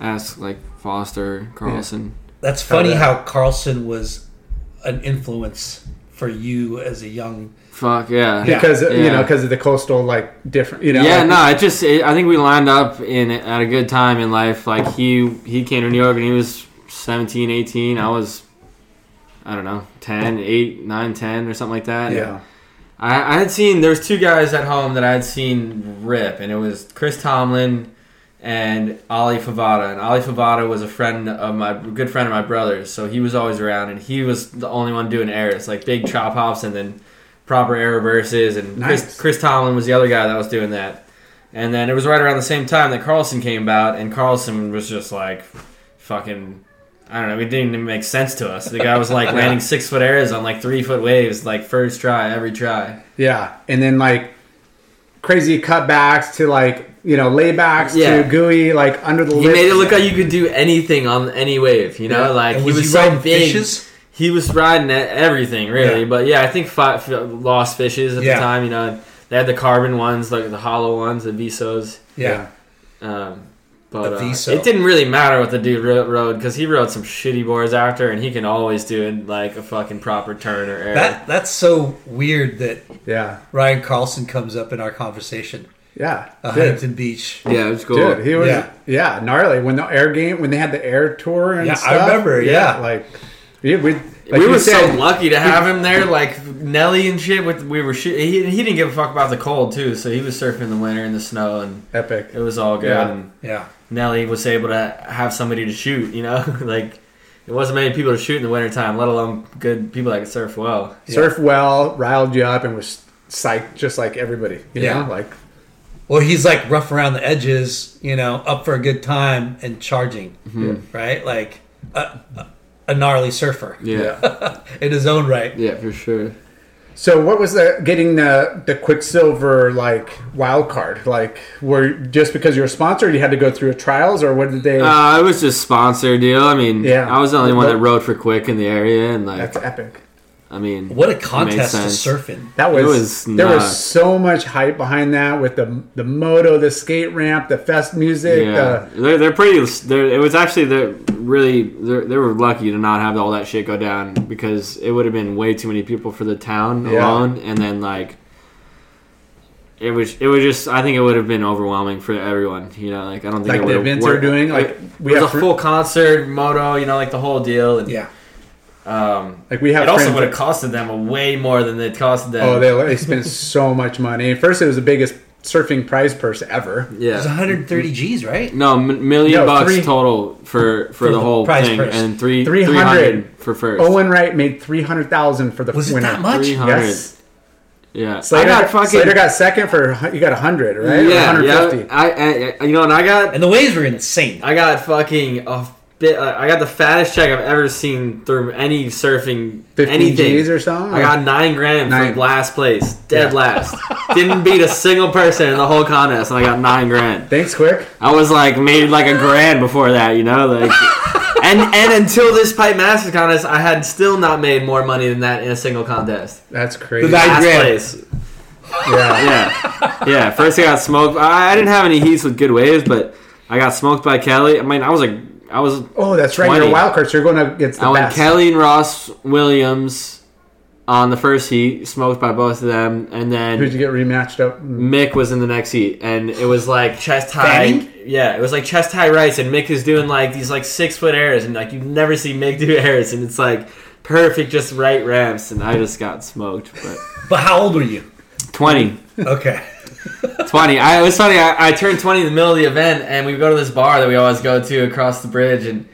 D: ask like Foster Carlson.
B: That's funny
C: that.
B: how Carlson was an influence for you as a young.
D: Fuck yeah.
B: Yeah.
C: because you know because of the coastal like different you know
D: yeah,
C: like,
D: no, I just it, I think we lined up in at a good time in life. Like he he came to New York and he was 17, 18. I was I don't know, 10, 8, 9, 10 or something like that.
C: yeah
D: I, I had seen there was two guys at home that I had seen rip, and it was Chris Tomlin and Ali Favada. And Ali Favada was a friend of my good friend of my brother's, so he was always around, and he was the only one doing airs, like big chop hops and then proper air reverses. And
C: Nice.
D: Chris, Chris Tomlin was the other guy that was doing that. And then it was right around the same time that Carlson came about, and Carlson was just like fucking. I don't know. It didn't even make sense to us. The guy was like [laughs] landing six foot airs on like three foot waves, like first try every try.
C: yeah and then like crazy cutbacks to like you know laybacks
D: Yeah.
C: to gooey like under the
D: He
C: lip
D: made it look like you could do anything on any wave. You know,
C: Yeah.
D: like
B: And
D: he
B: was
D: was so big.
B: fishes?
D: He was riding at everything really,
B: Yeah.
D: but yeah, I think five, lost fishes at
B: Yeah.
D: the time. You know, they had the carbon ones, like the hollow ones, the Visos.
B: Yeah.
D: Um, but
B: The
D: uh, it didn't really matter what the dude ro- rode because he rode some shitty boards after, and he can always do it like a fucking proper turn or air.
B: That that's so weird that
C: yeah
B: Ryan Carlson comes up in our conversation
C: yeah
B: at Huntington Beach.
D: yeah, it was cool.
C: Dude, he was
B: Yeah.
C: yeah. gnarly when the air game when they had the air tour and
B: Yeah, I
C: stuff.
B: remember, yeah.
C: like we we like
D: we were
C: said,
D: so lucky to have him there, like Nelly and shit. With we were shit. He, he didn't give a fuck about the cold too, so he was surfing in the winter in the snow, and
C: epic.
D: it was all good.
C: Yeah.
D: And
B: Yeah.
D: Nelly was able to have somebody to shoot. You know, [laughs] like it wasn't many people to shoot in the wintertime, let alone good people that could surf well.
C: Surf well, riled you up, and was psyched just like everybody. You
B: Yeah.
C: know, like
B: Well, he's like rough around the edges, you know, up for a good time and charging, mm-hmm. right? Like a, a, a gnarly surfer
D: Yeah, [laughs]
B: in his own right.
D: yeah, for sure.
C: So what was the getting the the Quiksilver like wild card? Like were just because you're a sponsor, you had to go through trials, or what did they?
D: Uh, it was just sponsor deal. I mean,
C: Yeah.
D: I was the only one that rode for Quik in the area, and like
C: that's epic.
D: I mean,
B: What a contest to
D: sense.
B: surf in.
C: That
D: It
C: was,
D: was
C: there was so much hype behind that with the the moto, the skate ramp, the fest music.
D: Yeah,
C: The,
D: they're, they're pretty. They're, it was actually they're really they're, they were lucky to not have all that shit go down because it would have been way too many people for the town
C: Yeah.
D: alone, and then like it was it was just I think it would have been overwhelming for everyone. You know, like I don't think
C: Like
D: it
C: the
D: would've
C: events they're doing, like,
D: it,
C: we
D: was
C: have
D: a
C: fr-
D: full concert, moto, you know, like the whole deal. And,
B: Yeah.
D: Um,
C: like we have
D: it also
C: friends
D: would have costed them way more than it costed them.
C: Oh, they, they spent so [laughs] much money. At first, it was the biggest surfing prize purse ever.
B: Yeah, It was 130 G's, right?
D: No, m- million
C: No,
D: bucks
C: three-
D: total for for,
B: For
D: the
B: the
D: whole
B: prize
D: thing,
B: purse.
D: and three
C: 300.
D: 300 for first.
C: Owen Wright made three hundred thousand for the
B: Was it
C: winner.
B: that much?
D: 300.
C: Yes.
D: Yeah,
C: Slater,
D: I got fucking
C: Slater got second for you got hundred, right?
D: yeah,
C: One hundred
D: yeah. I, I, I- you know, and I got
B: And the waves were insane.
D: I got fucking a bit. Uh, I got the fattest check I've ever seen through any surfing
C: Fifteen
D: anything.
C: G's or something.
D: I got nine grand
C: Nine.
D: for last place, dead
C: Yeah.
D: last. [laughs] Didn't beat a single person in the whole contest, and I got nine grand.
C: Thanks, Quik.
D: I was like made like a grand before that, you know, like. [laughs] And, and until this pipe masters contest, I had still not made more money than that in a single contest.
C: That's crazy.
B: The nine
D: Last
B: grand.
D: place,
C: yeah.
D: yeah, [laughs] yeah. First, I got smoked. I, I didn't have any heats with good waves, but I got smoked by Kelly. I mean, I was like, I was.
C: Oh, that's right.
D: 20.
C: You're a wild card, so you're going against the
D: I went
C: best.
D: Kelly and Ross Williams on the first heat, smoked by both of them, and then
C: Who'd you get rematched up? Mm.
D: Mick was in the next heat, and it was like chest high.
B: Fanning?
D: Yeah, it was like chest high rights, and Mick is doing like these like six foot airs, and like you never see Mick do airs, and it's like perfect, just right ramps, and I just got smoked. But
B: But how old were you?
D: 20.
B: Okay. [laughs]
D: 20. I, it was funny. I, I turned 20 in the middle of the event, and we go to this bar that we always go to across the bridge, and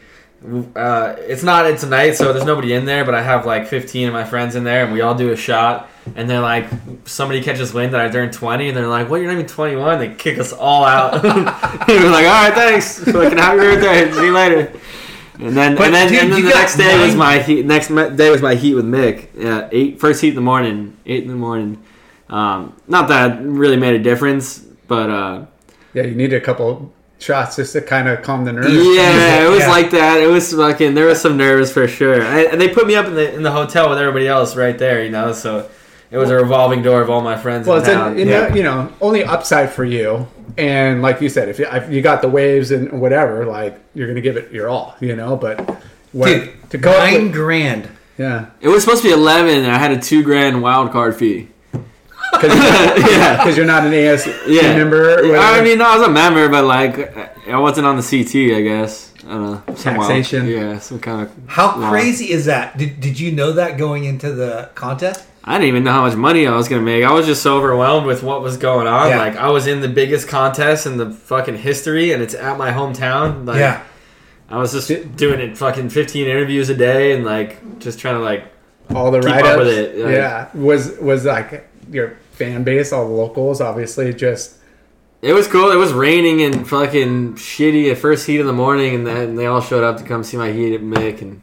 D: uh, it's not it's a night, so there's nobody in there, but I have like 15 of my friends in there, and we all do a shot. And they're like, somebody catches wind that I turned 20, and they're like, well, You're not even 21?" They kick us all out. [laughs] and we're like, "All right, thanks. Fucking happy birthday. See you later." And then,
B: But,
D: and then,
B: dude,
D: and then the next day was my heat. Next day was my heat with Mick. Yeah, eight first heat in the morning, eight in the morning. Um, not that it really made a difference, but uh,
C: Yeah, you needed a couple shots just to kind of calm the nerves.
D: yeah, [laughs] it was
B: Yeah.
D: like that. It was fucking. There was some nerves for sure, I, and they put me up in the in the hotel with everybody else right there, you know. So it was a revolving door of all my friends
C: Well,
D: in
C: it's
D: town.
C: a, you, know, you know only upside for you. And like you said, if you, if you got the waves and whatever, like you're gonna give it your all, you know. But what,
B: Dude,
C: to go up
B: nine
C: with,
B: grand.
C: yeah,
D: it was supposed to be eleven, and I had a two grand wild card fee.
C: Because [laughs]
D: yeah.
C: because you're not an AS
D: Yeah,
C: member. Or.
D: I mean, I was a member, but like, I wasn't on the CT. I guess I don't know. Some wild-
C: Taxation.
D: yeah, some kind of.
B: How
D: law.
B: crazy is that? Did, did you know that going into the contest?
D: I didn't even know how much money I was gonna make. I was just so overwhelmed with what was going on.
B: Yeah.
D: Like I was in the biggest contest in the fucking history, and it's at my hometown. Like,
B: yeah.
D: I was just doing it fucking 15 interviews a day, and like just trying to like.
C: all the
D: keep
C: write
D: up
C: ups.
D: with it, like-
C: yeah, was was like your fan base, all the locals, obviously just
D: It was cool. It was raining and fucking shitty at first heat in the morning, and then they all showed up to come see my heat at Mick, and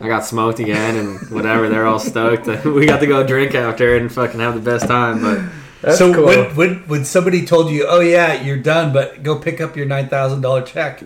D: I got smoked again, and [laughs] whatever. They're all stoked. [laughs] we got to go drink after and fucking have the best time. But
C: that's
B: so
C: cool.
B: when, when when somebody told you, "Oh yeah, you're done," but go pick up your nine thousand dollar check,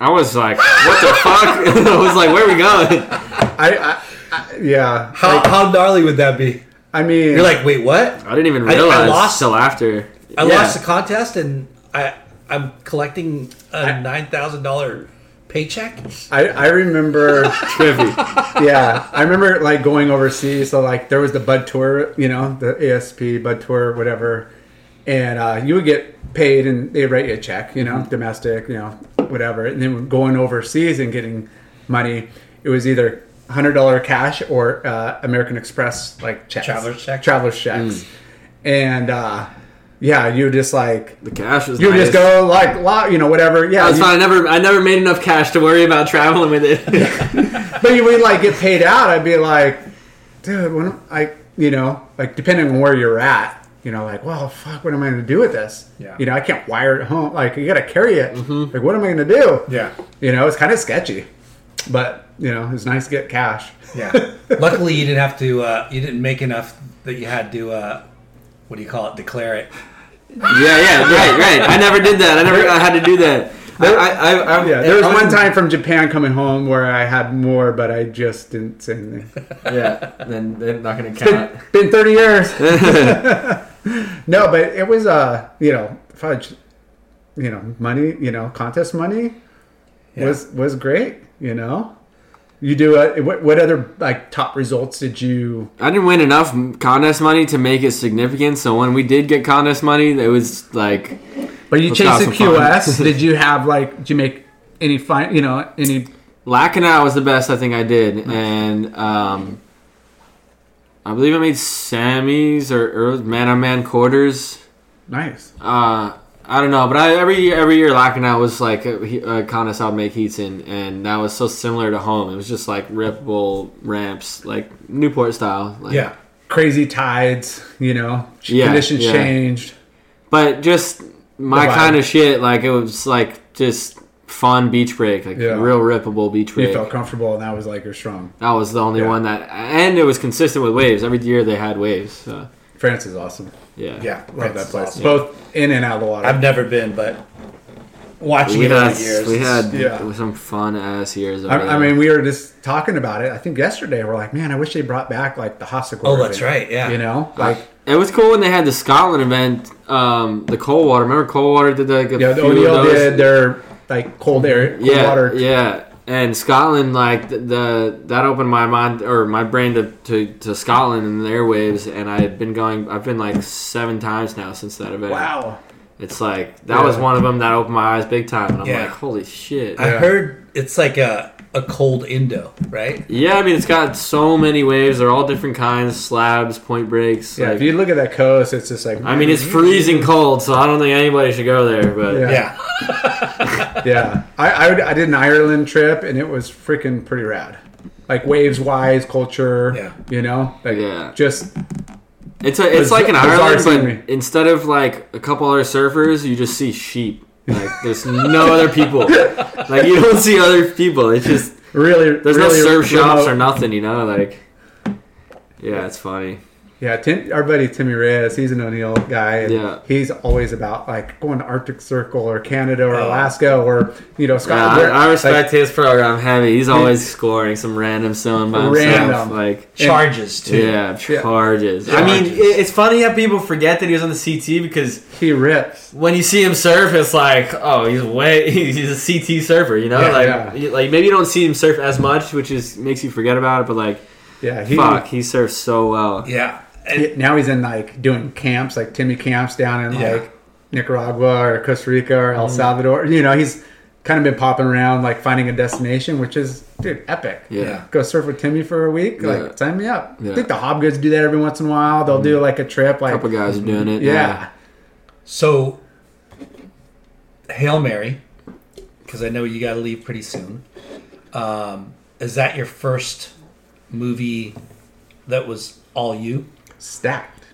D: I was like, "What the fuck?" [laughs] I was like, "Where are we going?"
C: I, I, I yeah,
B: how
C: like,
B: how gnarly would that be?
C: I mean,
B: You're like, "Wait, what?
D: I didn't even
B: I- I lost-
D: till after.
B: I
D: Yeah.
B: lost the contest and I I'm collecting a nine thousand dollar paycheck."
C: I, I remember, [laughs]
D: Trippy.
C: yeah, I remember like going overseas. So like there was the Bud Tour, you know, the ASP Bud Tour, whatever, and uh, you would get paid, and they write you a check, you know, domestic, you know, whatever, and then going overseas and getting money, it was either hundred dollar cash or uh, American Express like checks,
B: Traveler's check?
C: traveler's checks, and uh, yeah, you just like
D: The cash was.
C: you
D: nice.
C: just go like lo- you know whatever, yeah,
D: I
C: you-
D: fine. I never, I never made enough cash to worry about traveling with it. [laughs]
C: But you would like get paid out. I'd be like, dude, when I, you know, like depending on where you're at, you know, like, well, fuck, what am I going to do with this?
B: Yeah.
C: You know, I can't wire it home. Like, you got to carry it. Like, what am I going to do?
B: Yeah,
C: You know, it's kind of sketchy, but you know, it's nice to get cash.
B: yeah. [laughs] Luckily, you didn't have to. Uh, you didn't make enough that you had to. Uh, what do you call it? Declare it.
D: Yeah, yeah, right, right. I never did that. I never I had to do that. I, I, I,
C: Yeah, there was one time from Japan coming home where I had more, but I just didn't say anything. [laughs]
D: Yeah, then they're not gonna
C: It's been,
D: count.
C: been 30 years. [laughs] no, but it was, uh, you know, fudge, you know, money, you know, contest money was was great, you know. You do a, what, what other like top results did you?
D: I didn't win enough contest money to make it significant. So when we did get contest money, it was like
C: But you chased the. QS. [laughs] did you have like? Did you make any fine? You know, any?
D: Lacanau was the best I think I did, and um, I believe I made semis or, or man on man quarters.
C: Nice.
D: Uh, I don't know, but I, every year, every year was like a, a contest I'd make heats in, and that was so similar to home. It was just like rippable ramps, like Newport style. Like,
B: Yeah.
C: Crazy tides. You know,
D: Yeah,
C: conditions
D: yeah.
C: changed.
D: but just my kind of shit. Like it was like just fun beach break, like
C: Yeah.
D: real rippable beach break.
C: You felt comfortable, and that was like you're strong.
D: That was the only one that, and it was consistent with waves. Every year they had waves. So,
C: France is awesome.
D: yeah,
B: Yeah.
C: Love that
B: that's
C: place.
B: awesome.
C: Both in and out of the water.
B: I've never been, but watching
D: We
B: it over
D: had
B: the years.
D: we had
C: Yeah.
D: some fun ass years. over
C: I,
D: there.
C: I mean, we were just talking about it. I think yesterday we're like, man, I wish they brought back like the Hossegor.
B: Oh, that's right, yeah.
C: You know, like
D: It was cool when they had the Scotland event, um, the Coldwater. Remember Coldwater did like a
C: yeah, the
D: few of
C: O'Neill
D: those?
C: did their like cold air, cold
D: yeah,
C: water.
D: yeah. And Scotland, like the, the that opened my mind or my brain to, to, to Scotland and the airwaves. And I had been going. I've been like seven times now since that event.
C: Wow.
D: It's like that was one of them that opened my eyes big time. And I'm
B: Yeah.
D: like, holy shit.
B: I
C: Yeah.
B: heard it's like a, a cold Indo, right?
D: yeah, I mean it's got so many waves. They're all different kinds, slabs, point breaks.
C: Yeah,
D: like-
C: if you look at that coast, it's just like
D: I mean it's freezing cold, so I don't think anybody should go there. But
C: Yeah. [laughs]
B: Yeah.
C: yeah. I, I I did an Ireland trip and it was freaking pretty rad. Like waves wise, culture.
B: Yeah.
C: You know, like
D: Yeah.
C: just
D: It's a, it's
C: Bizarre-
D: like an
C: bizarre
D: Ireland, but instead of like a couple other surfers, you just see sheep. Like there's no other people. Like you don't see other people. It's just
C: really.
D: there's
C: really
D: no surf shops or nothing. You know, like yeah, it's funny.
C: Yeah, Tim, our buddy Timmy Reyes, he's an O'Neill guy, and
D: Yeah.
C: he's always about like going to Arctic Circle or Canada or
B: Oh.
C: Alaska or you know
D: Yeah,
C: Scotland.
D: I, I
C: Like,
D: respect his program heavy. He's always scoring some random stone by himself.
C: Random.
D: Like
B: Charges, too.
D: yeah, charges.
C: Yeah.
D: I mean, it's funny how people forget that he was on the CT because
C: he rips.
D: when you see him surf, it's like, oh, he's way [laughs] he's a CT surfer, you know?
C: Yeah,
D: like,
C: yeah.
D: like maybe you don't see him surf as much, which is makes you forget about it. But like,
C: Yeah, he,
D: fuck, he surfs so well.
B: Yeah. And
C: he- now he's in like doing camps, like Timmy camps down in
B: Yeah.
C: like Nicaragua or Costa Rica or. El Salvador. You know, he's kind of been popping around, like finding a destination, which is dude epic.
D: Yeah.
B: Yeah.
C: Go surf with Timmy for a week,
D: Yeah.
C: like sign me up.
D: Yeah.
C: I think the Hobgoods do that every once in a while. They'll do like a trip, Like
D: A
C: like
D: couple guys are doing it.
C: yeah.
B: so, Hail Mary, because I know you got to leave pretty soon. Um, is that your first movie that was all you?
C: Stacked.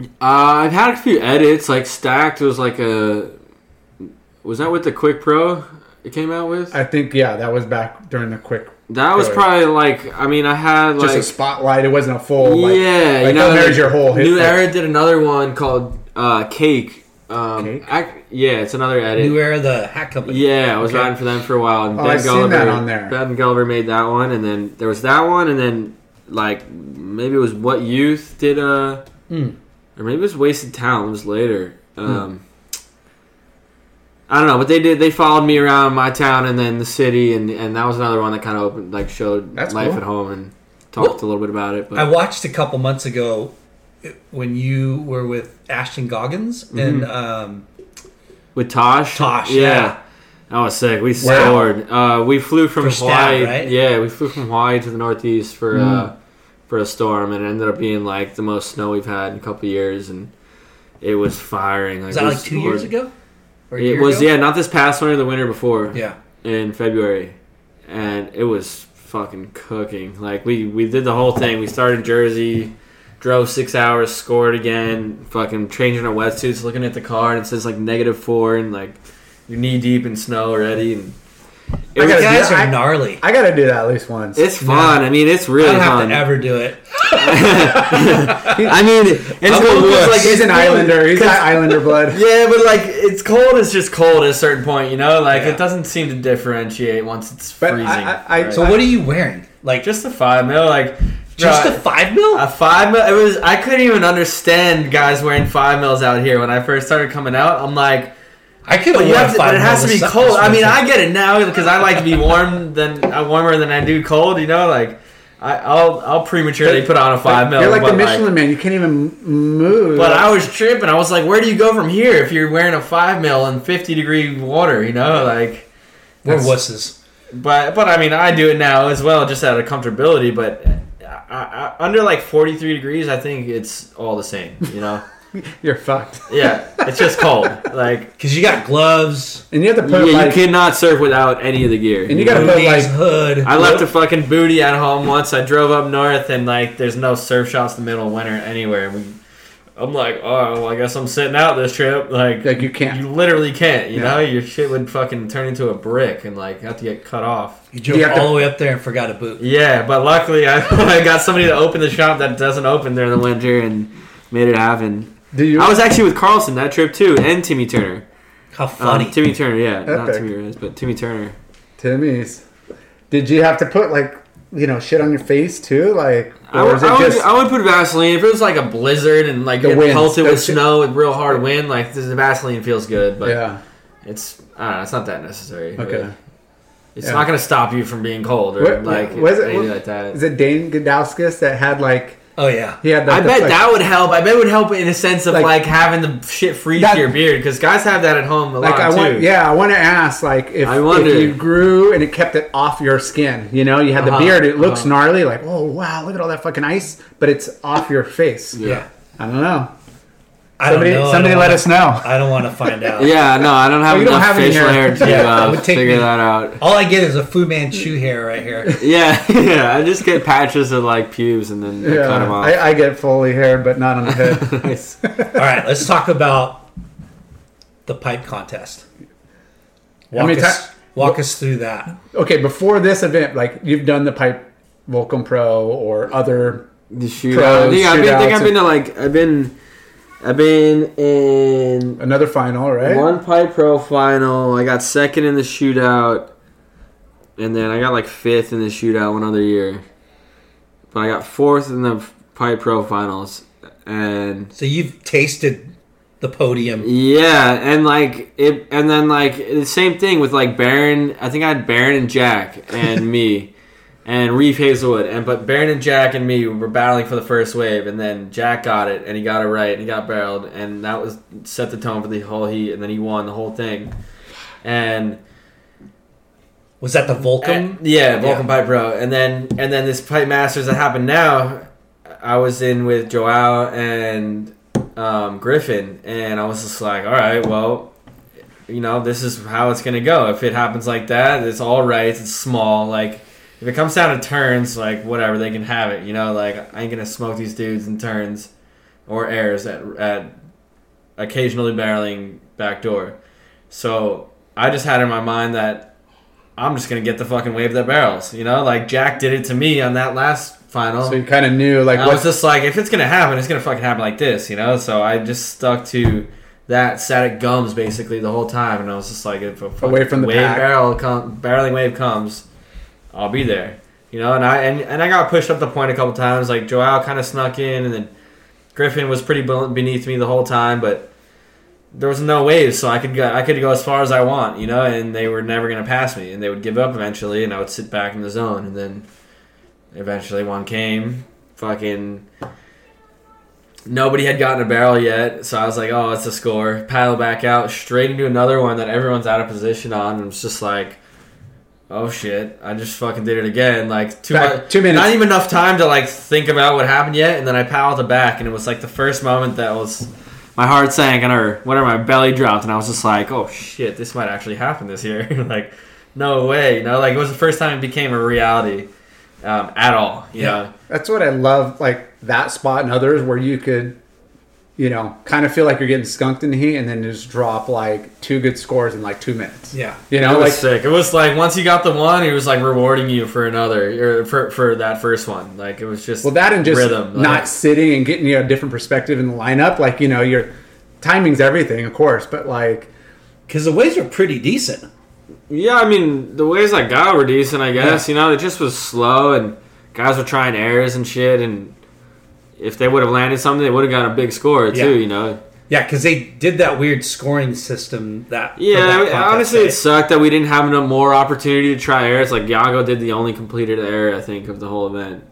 D: Uh, I've had a few edits. Like Stacked was like a. Was that with the Quik Pro? It came out with.
C: I think yeah, that was back during the Quik
D: that was
C: Really?
D: probably like. I mean, I had like.
C: just a spotlight. It wasn't a full. Like,
D: yeah,
C: like,
D: you know,
C: there's
D: like,
C: your whole hit.
D: New
C: like,
D: Era did another one called uh, Cake. Um,
C: Cake?
D: ac- yeah, it's another edit.
B: New Era, the hat company.
D: Yeah, I was
B: Okay.
D: riding for them for a while. And
C: Oh,
D: Ben
C: I've seen
D: Gulliver,
C: that on there.
D: Ben Gulliver made that one, and then there was that one, and then like maybe it was What Youth did uh
B: Hmm.
D: or maybe it was Wasted Talent. It was later. Um, I don't know, but they did. They followed me around my town and then the city, and and that was another one that kind of opened, like showed
C: That's
D: life
C: cool.
D: at home and talked
B: Well,
D: a little bit about it. But
B: I watched a couple months ago when you were with Ashton Goggins and um,
D: with Tosh,
B: Tosh, yeah.
D: That was sick. We
C: Wow.
D: scored. Uh, we flew from Hawaii.
B: right?
D: Yeah, we flew from Hawaii to the Northeast for
C: Mm.
D: uh, for a storm, and it ended up being like the most snow we've had in a couple years, and it was firing. Like,
B: was that like two years ago? Or
D: It was
B: ago?
D: yeah, not this past winter, the winter before
B: Yeah.
D: in February, and it was fucking cooking. Like we we did the whole thing. We started in Jersey, drove six hours, scored again, fucking changing our wetsuits, looking at the car, and it says like negative four, and like you're knee deep in snow already, and It
C: I
D: was-
C: gotta
B: You
C: do
B: guys
C: that.
B: are
C: I-
B: gnarly.
C: I gotta do that at least once.
D: It's fun. I mean, it's
B: I
D: really
B: don't have
D: fun.
B: to ever do it. [laughs] [laughs]
D: I mean, it's
B: I'm
D: cool
B: wuss.
D: like
C: He's an
D: cool
C: Islander. He's [laughs]
D: 'cause-
C: got Islander blood.
D: Yeah, but like it's cold. It's just cold at a certain point, you know. Like
B: Yeah.
D: it doesn't seem to differentiate once it's
C: But I-
D: freezing.
C: I- I-
D: right?
B: So what are you wearing? Like just
D: just a five mil, like
B: just
D: bro,
B: a five mil?
D: a five mil. It was I couldn't even understand guys wearing five mils out here when I first started coming out. I'm like,
B: I could
D: but
B: have
D: you
B: worn
D: have to,
B: five
D: but it has to be cold. I mean. I get it now because I like to be warm than uh, warmer than I do cold. You know, like I, I'll I'll prematurely put on a five mil.
C: You're like the Michelin man. You can't even move.
D: But I was tripping. I was like, where do you go from here if you're wearing a five mil in 50 degree water? You know, like.
B: We're
C: That's-
B: wusses.
D: But but I mean, I do it now as well, just out of comfortability. But I, I, under like 43 degrees, I think it's all the same. You know? [laughs]
C: You're fucked. [laughs]
D: yeah, it's just cold. Like
B: Because you got gloves,
C: And you have to
D: yeah,
C: put
D: you
C: like.
D: cannot surf without any of the gear.
C: And you gotta put
B: booties,
C: like.
B: hood.
D: I left a fucking booty at home once. I drove up north and like there's no surf shops in the middle of winter anywhere. We, I'm like, oh, well, I guess I'm sitting out this trip. Like,
C: Like you can't.
D: you literally can't. You
C: Yeah.
D: know, your shit would fucking turn into a brick and like have to get cut off.
B: You drove
C: You have
B: all
C: to-
B: the way up there and forgot a boot.
D: Yeah, but luckily I, [laughs] I got somebody to open the shop that doesn't open during the winter and made it happen.
C: Do you?
D: I was actually with Carlson that trip too, and Timmy Turner.
B: How
D: Um,
B: funny.
D: Timmy Turner, yeah, not Timmy Reyes, but Timmy Turner.
C: Timmy's. Did you have to put like you know shit on your face too? Like,
D: I
C: or
D: would,
C: is it
D: I, would. I would put Vaseline if it was like a blizzard and like
C: The
D: getting
C: winds,
D: pelted with
C: those shit-
D: snow and real hard wind. Like the Vaseline feels good, but
C: yeah.
D: it's I don't know, it's not that necessary.
C: Okay.
D: really. It's
C: Yeah.
D: not going to stop you from being cold or
C: What-
D: like
C: was it-
D: anything
C: what-
D: like that.
C: Is it Dane Gudauskas that had like
B: oh yeah.
C: he had? Like,
D: I
C: the,
D: bet
C: like,
D: that would help. I bet it would help in a sense of
C: Like-
D: like, having the shit freeze
C: That-
D: to your beard because guys have that at home a
C: Like
D: lot
C: I
D: too.
C: want, yeah, I want to ask, like if,
D: I
C: if you grew and it kept it off your skin, you know, you had the
D: Uh-huh,
C: beard, it looks
D: uh-huh.
C: gnarly, like oh wow, look at all that fucking ice, but it's off your face.
B: Yeah.
C: I don't know.
B: I
C: Somebody,
B: don't know.
C: Somebody
B: don't
C: let
B: wanna-
C: us know.
B: I don't want to find out. [laughs]
D: Yeah, no, I don't have
C: Oh, you don't
D: enough
C: have
D: facial
C: hair.
D: hair to
B: Yeah,
D: uh, figure
B: me-
D: that out.
B: All I get is a Fu Manchu hair right here. [laughs]
D: Yeah, yeah, I just get patches of like pubes and then I cut them off.
C: I, I get fully haired, but not on the head. [laughs]
D: Nice.
B: All right, let's talk about the pipe contest.
C: How
B: Walk
C: many
B: us,
C: ti-
B: walk us through that.
C: okay, before this event, like you've done the pipe Volcom Pro or other.
D: The shootout.
C: Pros,
D: I think, I've I think I've been to like I've been I've been in
C: Another final, right?
D: one pipe pro final. I got second in the shootout, and then I got like fifth in the shootout one other year. But I got fourth in the pipe pro finals, and
B: So you've tasted the podium.
D: Yeah, and like it, and then like the same thing with like Barron. I think I had Barron and Jack and [laughs] me, and Reef Heazlewood, and but Barron and Jack and me were battling for the first wave, and then Jack got it, and he got it right, and he got barreled, and that was set the tone for the whole heat, and then he won the whole thing, and.
B: Was that the Volcom?
D: And- yeah, Volcom Pipe Pro, and then and then this Pipe Masters that happened now, I was in with Joao and um, Griffin, and I was just like, all right, well, you know, this is how it's gonna go. If it happens like that, it's all right. It's small, like. If it comes down to turns, like whatever, they can have it. You know, like I ain't gonna smoke these dudes in turns or airs at at occasionally barreling backdoor. So I just had in my mind that I'm just gonna get the fucking wave that barrels. You know, like Jack did it to me on that last final.
C: So you kind of knew like
D: I
C: what
D: was just like, if it's gonna happen, it's gonna fucking happen like this, you know. So I just stuck to that static gums basically the whole time, and I was just like, if a
C: Away from the
D: wave
C: pack.
D: barrel come, barreling wave comes, I'll be there, you know. And I and, and I got pushed up the point a couple times. Like Joao kind of snuck in, and then Griffin was pretty beneath me the whole time, but there was no waves, so I could go I could go as far as I want, you know. And they were never gonna pass me, and they would give up eventually, and I would sit back in the zone, and then eventually one came, fucking. Nobody had gotten a barrel yet, so I was like, "Oh, it's a score." Paddle back out, straight into another one that everyone's out of position on, and it's just like, "Oh shit!" I just fucking did it again. Like two,
C: Back-
D: mu-
C: two minutes.
D: not even enough time to like think about what happened yet, and then I paddled it back, and it was like the first moment that was my heart sank and or whatever, my belly dropped, and I was just like, "Oh shit, this might actually happen this year." [laughs] like, no way, you know. Like it was the first time it became a reality um, at all. You
B: Yeah.
D: know.
C: That's what I love, like that spot and others where you could you know, kind of feel like you're getting skunked in the heat, and then just drop like two good scores in like two minutes.
B: Yeah.
C: You know,
D: It
C: know,
D: was
C: like
D: sick. It was like once you got the one, he was like rewarding you for another or for for that first one. Like it was just
C: well, that and just
D: rhythm. Like,
C: not sitting and getting you know, a different perspective in the lineup. Like you know, your timing's everything, of course, but like
B: Because the waves were pretty decent.
D: Yeah, I mean the ways I got were decent, I guess. You know, it just was slow and guys were trying airs and shit. And if they would have landed something, they would have got a big score too.
B: Yeah.
D: You know.
B: Yeah, because they did that weird scoring system that.
D: Yeah,
B: that contest,
D: honestly,
B: right?
D: it sucked that we didn't have no more opportunity to try airs. Like Yago did the only completed air I think of the whole event.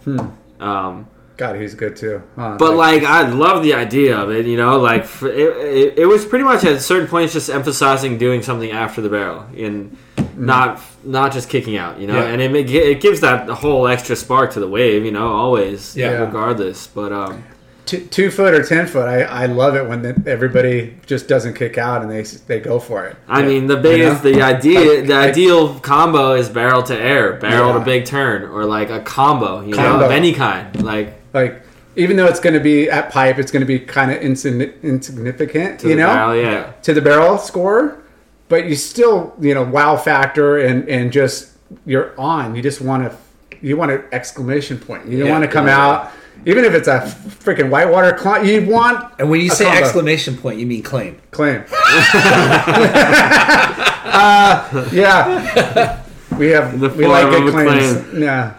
D: Um,
C: God, he's good too. Huh,
D: But like, I love the idea of it. You know, like it, it, it was pretty much at certain points just emphasizing doing something after the barrel and not not just kicking out. You know,
B: Yeah.
D: and it it gives that whole extra spark to the wave. You know, always.
B: Yeah.
D: Regardless, but um,
C: two, two foot or ten foot, I, I love it when the, everybody just doesn't kick out and they they go for it.
D: I mean, the biggest,
C: You know?
D: the idea,
C: Like-
D: the
C: like-
D: ideal combo is barrel to air, barrel
C: Yeah.
D: to big turn, or like a combo. You know, of any kind. Like
C: Like even though it's going to be at pipe, it's going to be kind of insign- insignificant,
D: to
C: you
D: the
C: know,
D: barrel, yeah.
C: to the barrel score. But you still, you know, wow factor and and just you're on. You just want to you want an exclamation point. You
B: Yeah,
C: want to come
D: yeah.
C: out, even if it's a freaking whitewater climb. You want
B: And when you say
C: combo.
B: exclamation point, you mean claim.
C: claim. [laughs] uh, yeah, we have
D: The
C: we like good
D: of a
C: claims. Yeah.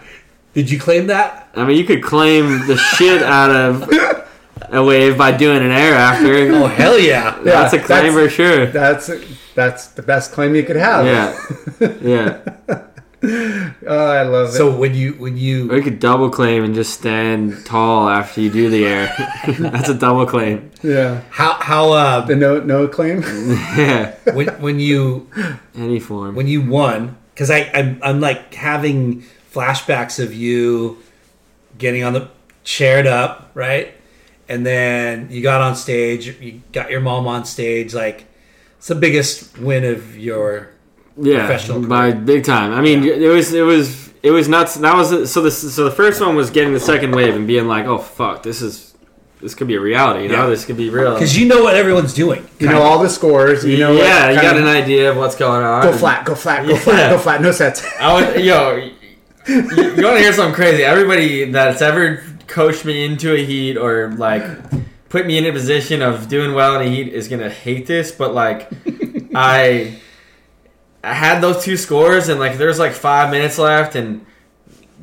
B: Did you claim that?
D: I mean, you could claim the shit out of [laughs] a wave by doing an air after. [laughs]
B: Oh hell yeah! [laughs]
D: That's a claim
C: that's-
D: for sure.
C: That's that's the best claim you could have.
D: Yeah, [laughs] yeah.
C: Oh, I love it.
B: So when you when
D: Or
B: you
D: you could double claim and just stand tall after you do the air. That's a double claim.
C: yeah,
B: how how uh
C: the no no claim.
D: Yeah,
B: when when you
D: any form.
B: when you won because I I'm, I'm like having flashbacks of you getting on the chaired up right and then you got on stage you got your mom on stage like it's the biggest win of your
D: yeah,
B: professional
D: by big time. I mean, it was it was it was nuts. That was so the so the first one was getting the second wave and being like, oh fuck, this is this could be a reality. You know,
B: Yeah.
D: this could be real.
B: because you know what everyone's doing
C: You know all the scores. You know.
D: yeah,
C: what
D: you got
C: of-
D: an idea of what's going on.
C: Go flat. Go flat. Go [laughs]
D: Yeah.
C: flat. Go flat. No sets.
D: I was, yo, you, you want to hear something crazy? Everybody that's ever coached me into a heat or like put me in a position of doing well in a heat is gonna hate this, but like [laughs] I, I had those two scores and like there's like five minutes left and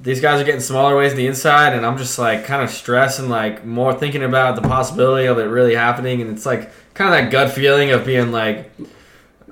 D: these guys are getting smaller ways to the inside and I'm just like kind of stressed and like more thinking about the possibility of it really happening and it's like kind of that gut feeling of being like.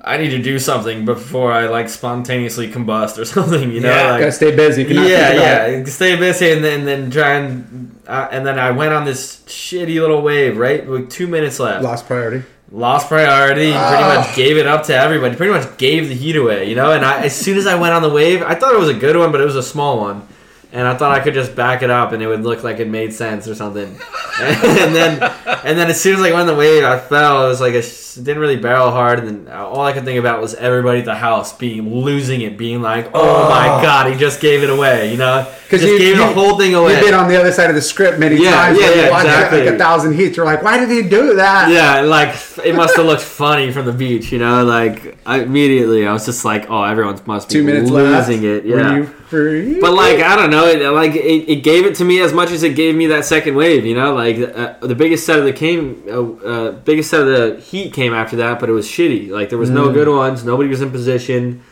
D: I need to do something before I like spontaneously combust or [laughs] something, you know.
B: Yeah,
D: like,
C: Gotta stay busy. Cannot
D: yeah,
C: it.
D: yeah. Stay busy and then then try and uh, and then I went on this shitty little wave right with two minutes left.
C: Lost priority.
D: Lost priority. Pretty
C: Ah.
D: much gave it up to everybody. Pretty much gave the heat away. You know. And I, as soon as I went on the wave, I thought it was a good one, but it was a small one. And I thought I could just back it up, and it would look like it made sense or something. [laughs] And then, and then as soon as I went on the wave, I fell. It was like it didn't really barrel hard, and then all I could think about was everybody at the house being losing it, being like, "Oh, my god, he just gave it away!" You know, because
C: you-
D: gave
C: you-
D: the whole thing away.
C: You've been on the other side of the script many
D: Yeah,
C: times.
D: yeah, yeah,
C: it,
D: exactly.
C: Like a thousand heats. You're like, why did he do that?
D: Yeah, like it must have looked funny from the beach, you know. Like I, immediately, I was just like, "Oh, everyone must be
C: Two minutes
D: losing
C: left.
D: it." Yeah,
C: Were you free?
D: but like I don't know, it, like it, it gave it to me as much as it gave me that second wave. You know, like uh, the biggest set of the came, uh, uh, biggest set of the heat came after that, but it was shitty. Like there was no
C: Mm.
D: good ones. Nobody was in position,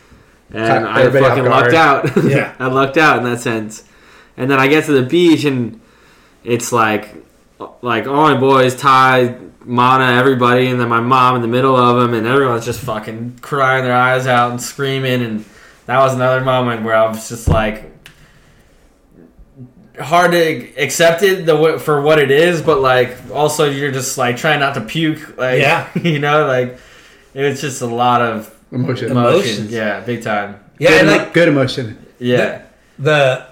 D: and I fucking lucked out. [laughs]
B: Yeah. [laughs]
D: I lucked out in that sense. And then I get to the beach, and it's like, like all my boys, Ty, Mana, everybody, and then my mom in the middle of them, and everyone's just fucking crying their eyes out and screaming. And that was another moment where I was just like, hard to accept it the for what it is, but like also you're just like trying not to puke. Like,
B: Yeah. [laughs]
D: you know, like it was just a lot of
C: emotion.
D: emotion.
B: Emotions.
D: Yeah, big time.
B: yeah
C: good,
B: and like
C: good emotion.
D: Yeah.
B: the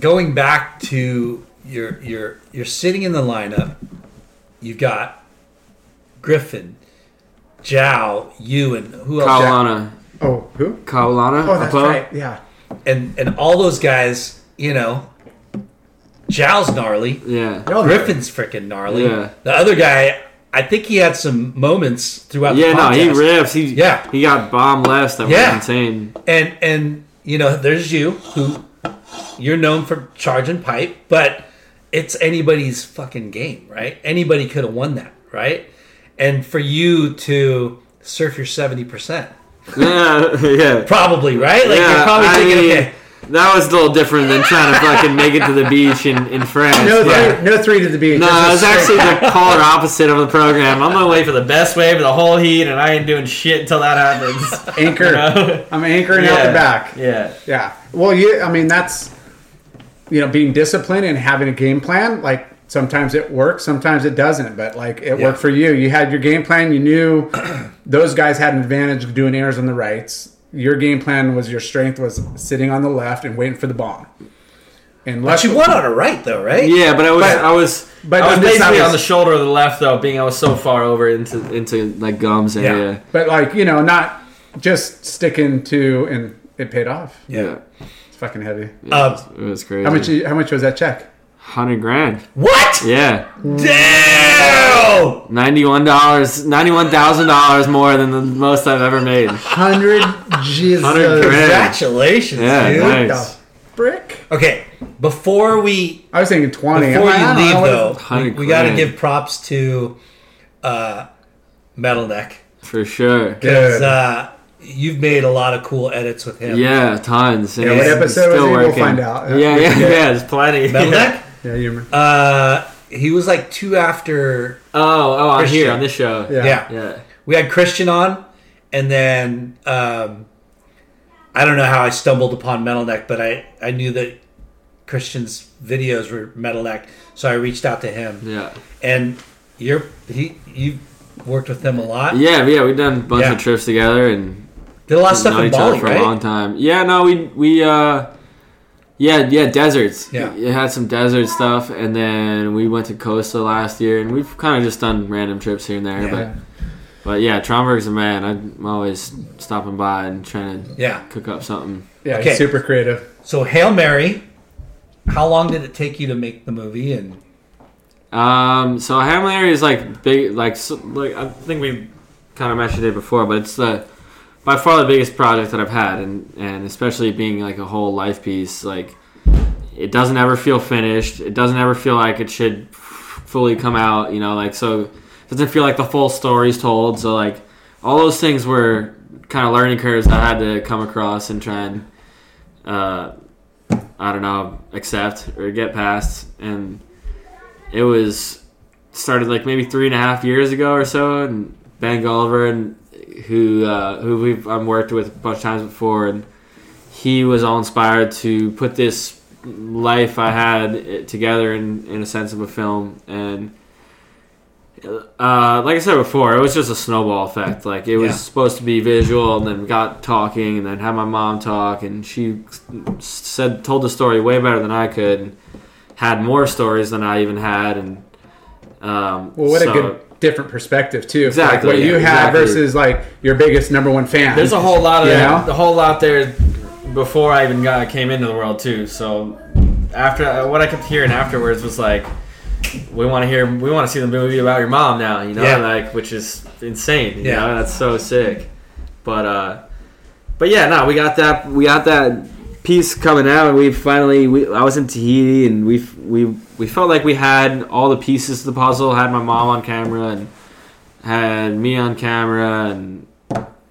B: going back to your your you're sitting in the lineup you've got griffin Joao, you and who else
D: Kaulana.
C: Oh, who?
D: Kaulana?
C: Oh, that's
D: Apo?
C: right. Yeah.
B: and and all those guys you know Joao's gnarly.
D: Yeah.
B: Griffin's freaking gnarly.
D: Yeah.
B: The other guy, I think he had some moments throughout
D: Yeah,
B: the
D: no, he
B: contest.
D: rips. He
B: Yeah.
D: he got bomb lefts that
B: Yeah.
D: were insane.
B: and and you know, there's you who you're known for charging pipe, but it's anybody's fucking game, right? Anybody could have won that, right? And for you to surf your seventy percent, [laughs]
D: Yeah, yeah.
B: probably, right? Like
D: yeah,
B: you're probably
D: I
B: thinking,
D: mean,
B: okay,
D: That was a little different than trying to fucking make it to the beach in, in France.
C: No,
D: but-
C: three, no three to the beach.
D: No, it was actually the polar opposite of the program. I'm gonna wait for the best wave of the whole heat, and I ain't doing shit until that happens. [laughs]
C: anchor.
D: You know?
C: I'm anchoring out the back.
D: Yeah.
C: Yeah. Well, you. I mean, that's you know being disciplined and having a game plan. Like sometimes it works, sometimes it doesn't. But like it
B: Yeah.
C: worked for you. You had your game plan. You knew [clears throat] those guys had an advantage of doing airs on the rights. Your game plan was your strength was sitting on the left and waiting for the bomb. And
B: but
C: left,
B: you won on a right though, right?
D: Yeah, but I was
C: But-
D: I was
C: but
D: I was basically
C: side
D: on the shoulder of the left though, being I was so far over into into like gums area.
C: but like you know, not just sticking to and it paid off.
D: Yeah.
C: It's fucking heavy.
D: Yeah,
B: Um,
D: it, was, it was crazy.
C: How much? How much was that check?
D: Hundred grand.
B: What?
D: Yeah,
B: Damn!
D: Ninety one dollars, ninety one thousand dollars more than the most I've ever made.
C: Hundred Jesus.
D: 100 grand.
B: Congratulations,
D: Yeah,
B: dude.
D: nice.
C: The brick.
B: Okay, before we
C: I was thinking twenty.
B: before
C: I'm like, I
B: you
C: don't know
B: leave
C: what-
B: though, we,
D: 100
B: we got to
D: grand.
B: give props to uh, Metal Neck
D: For sure.
B: because
C: Good.
B: uh, you've made a lot of cool edits with him.
D: Yeah, tons. And
C: Yeah, what episode was
D: still
C: he? We'll find out.
D: Yeah,
C: Yeah, we
D: yeah, yeah. There's plenty.
B: Metal
D: yeah.
B: Neck. [laughs]
C: Yeah, you remember.
B: Uh, he was like two after.
D: Oh, oh, on
B: Christian.
D: here on this show.
C: Yeah.
B: Yeah.
D: yeah.
B: we had Christian on, and then um, I don't know how I stumbled upon Metal Neck, but I I knew that Christian's videos were Metal Neck, so I reached out to him.
D: Yeah.
B: And you're he you worked with him a lot.
D: Yeah, yeah, we've done a bunch
B: Yeah.
D: of trips together and
B: Did a lot of stuff
D: known
B: in
D: each other
B: Bali,
D: for
B: right?
D: a long time. Yeah, no, we we uh yeah, yeah, deserts.
B: Yeah.
D: It had some desert stuff and then we went to Costa last year and we've kind of just done random trips here and there,
B: Yeah.
D: but but yeah, Tromberg's a man. I'm always stopping by and trying to
B: Yeah.
D: cook up something.
C: Yeah,
B: Okay.
C: he's super creative.
B: So Hail Mary, how long did it take you to make the movie? And
D: Um, so Hail Mary is like big, like so, like I think we kind of mentioned it before, but it's the by far the biggest project that I've had, and and especially being like a whole life piece, like it doesn't ever feel finished. It doesn't ever feel like it should fully come out. You know, like so it doesn't feel like the full story's told. So like all those things were kind of learning curves that I had to come across and try and uh, I don't know accept or get past and it was started like maybe three and a half years ago or so, and Ben Gulliver, and who uh, who we've I've worked with a bunch of times before, and he was all inspired to put this life I had together in in a sense of a film, and uh, like I said before, it was just a snowball effect. Like it was
B: Yeah.
D: supposed to be visual, and then got talking, and then had my mom talk, and she said told the story way better than I could. And, had more stories than I even had, and um,
C: Well, what
D: so-
C: a good different perspective too.
D: Exactly,
C: Like what you
D: yeah,
C: have
D: exactly.
C: versus like your biggest number one fan.
D: There's a whole lot of
C: You know?
D: a whole lot there before I even got came into the world too. So after uh, what I kept hearing afterwards was like, we want to hear, we want to see the movie about your mom now. You know,
B: Yeah.
D: like which is insane. You
B: Yeah.
D: know, that's so sick. But uh, but yeah, no, we got that. We got that piece coming out, and we finally. We, I was in Tahiti, and we we we felt like we had all the pieces to the puzzle. Had my mom on camera, and had me on camera, and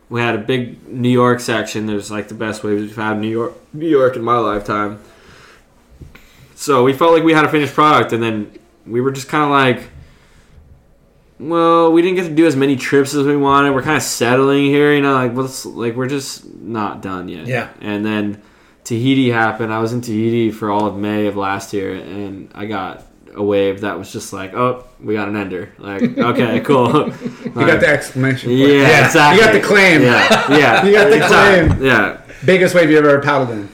D: we had a big New York section. There's like the best waves we've had in New York, New York in my lifetime. So we felt like we had a finished product, and then we were just kind of like, well, we didn't get to do as many trips as we wanted. We're kind of settling here, you know, like let's like we're just not done yet.
B: Yeah.
D: And then Tahiti happened. I was in Tahiti for all of May of last year, and I got a wave that was just like, oh, we got an ender. Like, [laughs] okay, cool.
C: you got the exclamation.
D: Yeah,
C: point.
B: Yeah.
D: yeah, exactly.
C: You got the claim.
D: Yeah, yeah. [laughs]
C: You got the
D: Exactly.
C: claim.
D: Yeah.
C: Biggest wave you ever paddled in.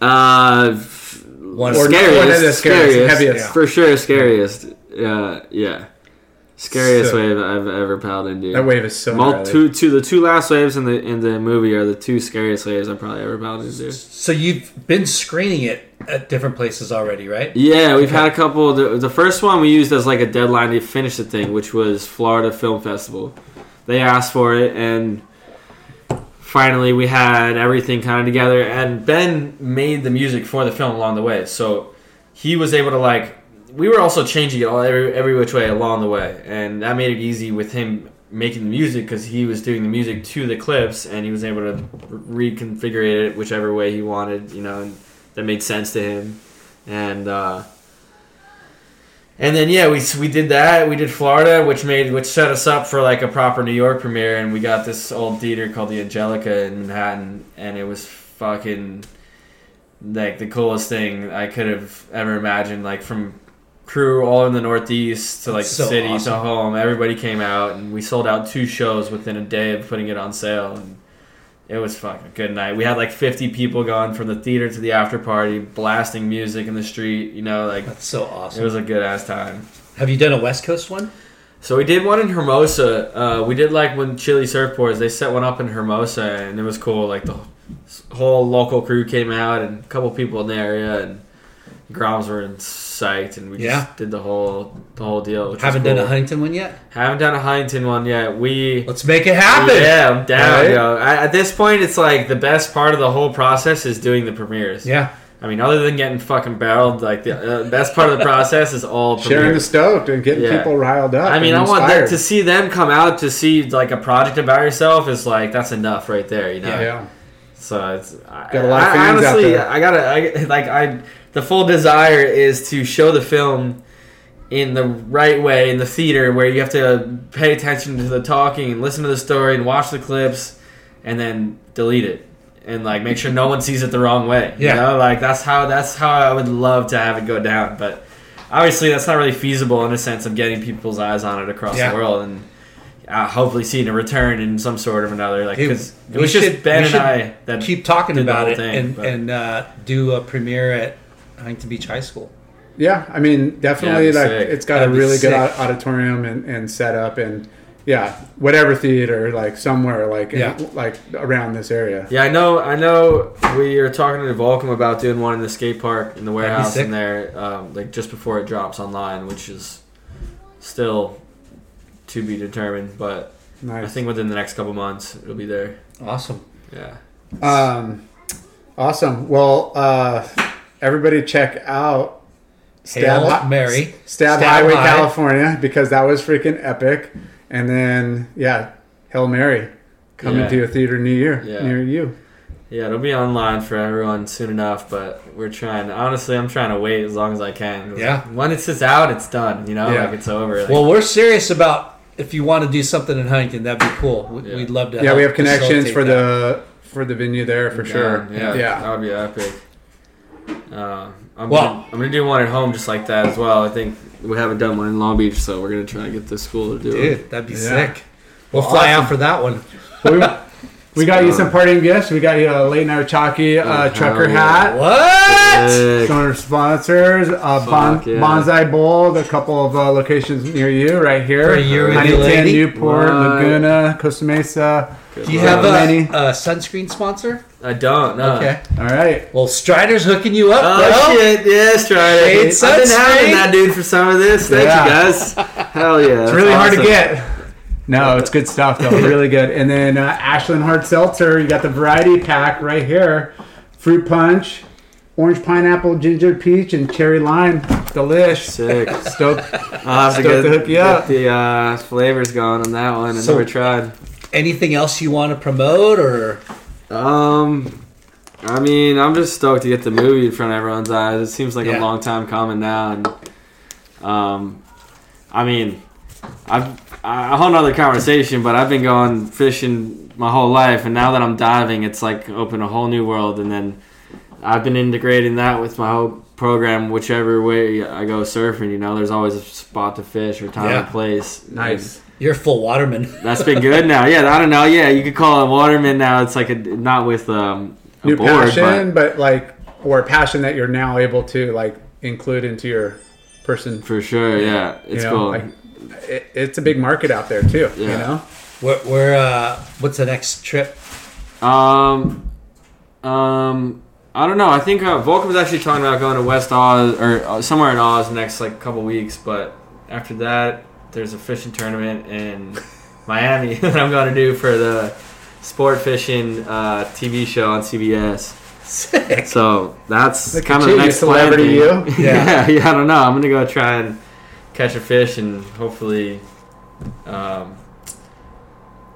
D: Uh,
B: one
C: Or-
D: scariest,
C: one of the scariest,
D: scariest,
C: heaviest.
D: for sure, scariest. Yeah, yeah. Scariest
C: So-
D: wave I've ever paddled into.
C: That wave is so
D: Mul- two, two, the two last waves in the in the movie are the two scariest waves I've probably ever paddled into.
B: So you've been screening it at different places already, right?
D: Yeah, we've had a couple. The, the first one we used as like a deadline to finish the thing, which was Florida Film Festival. They asked for it, and finally we had everything kind of together. And Ben made the music for the film along the way, so he was able to like. We were also changing it all every, every which way along the way, and that made it easy with him making the music because he was doing the music to the clips, and he was able to reconfigure it whichever way he wanted, you know, and that made sense to him. And uh, and then yeah, we we did that. We did Florida, which made which set us up for like a proper New York premiere, and we got this old theater called the Angelika in Manhattan, and it was fucking like the coolest thing I could have ever imagined. Like from crew all in the Northeast to like
B: So
D: the city to home, everybody came out, and we sold out two shows within a day of putting it on sale. And it was fucking a good night. We had like 50 people going from the theater to the after party, blasting music in the street. You know, like
B: That's so awesome.
D: it was a good ass time.
B: Have you done a West Coast one?
D: So we did one in Hermosa. Uh, we did like when Chilli Surfboards. They set one up in Hermosa, and it was cool. Like the whole local crew came out, and a couple people in the area, and Groms were in sight, and we
B: Yeah.
D: just did the whole the whole deal. Which
B: Haven't
D: was
B: done a Huntington one yet.
D: Haven't done a Huntington one yet. We
B: Let's make it happen.
D: yeah, I'm down.
C: Right?
D: Yo. I, at this point, it's like the best part of the whole process is doing the premieres.
B: Yeah.
D: I mean, other than getting fucking barreled, like the uh, best part of the process is all
C: Sharing the
D: premieres.
C: stoked and getting
D: Yeah.
C: people riled up.
D: I mean,
C: and
D: I want them,
C: inspired.
D: to see them come out to see like a project about yourself is like that's enough right there, you know.
C: Yeah.
D: So it's I,
C: Got a lot of
D: I,
C: fans out
D: honestly,
C: there.
D: I gotta I, like I the full desire is to show the film in the right way in the theater where you have to pay attention to the talking and listen to the story and watch the clips and then delete it and like make sure no one sees it the wrong way.
B: Yeah.
D: You know, like that's how that's how I would love to have it go down, but obviously that's not really feasible in a sense of getting people's eyes on it across
B: Yeah.
D: the world and uh, hopefully seeing a return in some sort of another like because it was just
B: should-
D: Ben and I that
B: Keep talking about it
D: thing,
B: and and uh, do a premiere at Huntington Beach High School.
C: Yeah, I mean, definitely.
D: Yeah,
C: like,
D: it'd be sick.
C: it's got
B: That'd
C: a really good auditorium and, and setup, and yeah, whatever theater, like somewhere, like in-
B: Yeah.
C: like around this area.
D: Yeah, I know. I know. We are talking to Volcom about doing one in the skate park in the warehouse in there, um, like just before it drops online, which is still to be determined. But
C: Nice.
D: I think within the next couple months it'll be there.
B: Awesome.
D: Yeah.
C: Um, awesome. Well, uh, everybody check out
B: Hail
C: Hi-
B: Mary.
C: Stab,
B: Stab
C: Highway,
B: High.
C: California, because that was freaking epic. And then yeah, Hail Mary coming
D: Yeah.
C: to a theater near you.
D: Yeah.
C: Near you.
D: Yeah, it'll be online for everyone soon enough, but we're trying. Honestly, I'm trying to wait as long as I can.
B: Yeah.
D: When it's just out, it's done. You know,
C: Yeah.
D: like it's over. Like,
B: Well, we're serious about if you want to do something in Huntington, that'd be cool. We-
D: Yeah.
B: We'd love to.
C: Yeah,
B: help
C: we have connections for
B: that.
C: the for the venue there for sure.
D: Yeah,
C: yeah.
D: that would be epic. Uh, I'm,
B: Well-
D: gonna, I'm gonna do one at home just like that as well. I think we haven't done one in Long Beach, so we're gonna try to get the school to do it.
B: Dude, that'd be
C: Yeah.
B: sick. We'll fly out for that one. [laughs]
C: we, we got you some parting gifts. We got you a late night chalky uh,
D: Oh,
C: trucker hat.
B: What?
D: Sick.
C: Some of our sponsors, uh, bon,
D: yeah.
C: Bonsai Bowl, a couple of uh, locations near you, right here.
B: For you and
C: Huntington. Newport,
D: What?
C: Laguna, Costa Mesa.
D: Good
B: Do you have a,
C: Many.
B: a sunscreen sponsor?
D: I don't. No.
B: Okay.
C: All right.
B: Well, Strider's hooking you up,
D: Oh
B: bro.
D: shit! Yes, try
B: Shade
D: it. I've been
B: sunscreen.
D: hounding that dude for some of this. Thank
C: Yeah.
D: you guys. Hell yeah!
C: It's really hard to get. No, it's good stuff though. really good. And then uh, Ashland Hard Seltzer, you got the variety pack right here. Fruit punch, orange pineapple, ginger peach, and cherry lime. Delish.
D: Sick.
C: Stoked.
D: I'll have to
C: Stoked
D: get,
C: to hook you
D: get
C: up.
D: the uh, flavors going on that one. I
B: So-
D: never tried.
B: Anything else you want to promote or?
D: Um, I mean, I'm just stoked to get the movie in front of everyone's eyes. It seems like
B: Yeah.
D: a long time coming now, and um, I mean, I've a whole nother conversation, but I've been going fishing my whole life, and now that I'm diving, it's like open a whole new world, and then I've been integrating that with my whole program, whichever way I go surfing. You know, there's always a spot to fish or time
B: Yeah.
D: and place.
C: Nice.
B: You're a full waterman. [laughs]
D: That's been good now. Yeah, I don't know. Yeah, you could call it waterman now. It's like a not with um, a
C: New
D: board,
C: passion, but like, or a passion that you're now able to like include into your person.
D: for sure. Yeah, it's
C: you know,
D: cool.
C: like it, it's a big market out there too. You
D: Yeah.
C: know,
E: Where, where uh, what's the next trip?
D: Um, um, I don't know. I think uh, Volcom was actually talking about going to West Oz or uh, somewhere in Oz the next like couple weeks. But after that, there's a fishing tournament in [laughs] Miami [laughs] that I'm going to do for the sport fishing uh, TV show on CBS.
E: Sick.
D: So that's
C: Look
D: kind of the next
C: celebrity you. [laughs]
D: yeah, yeah. I don't know. I'm gonna go try and catch a fish and hopefully um,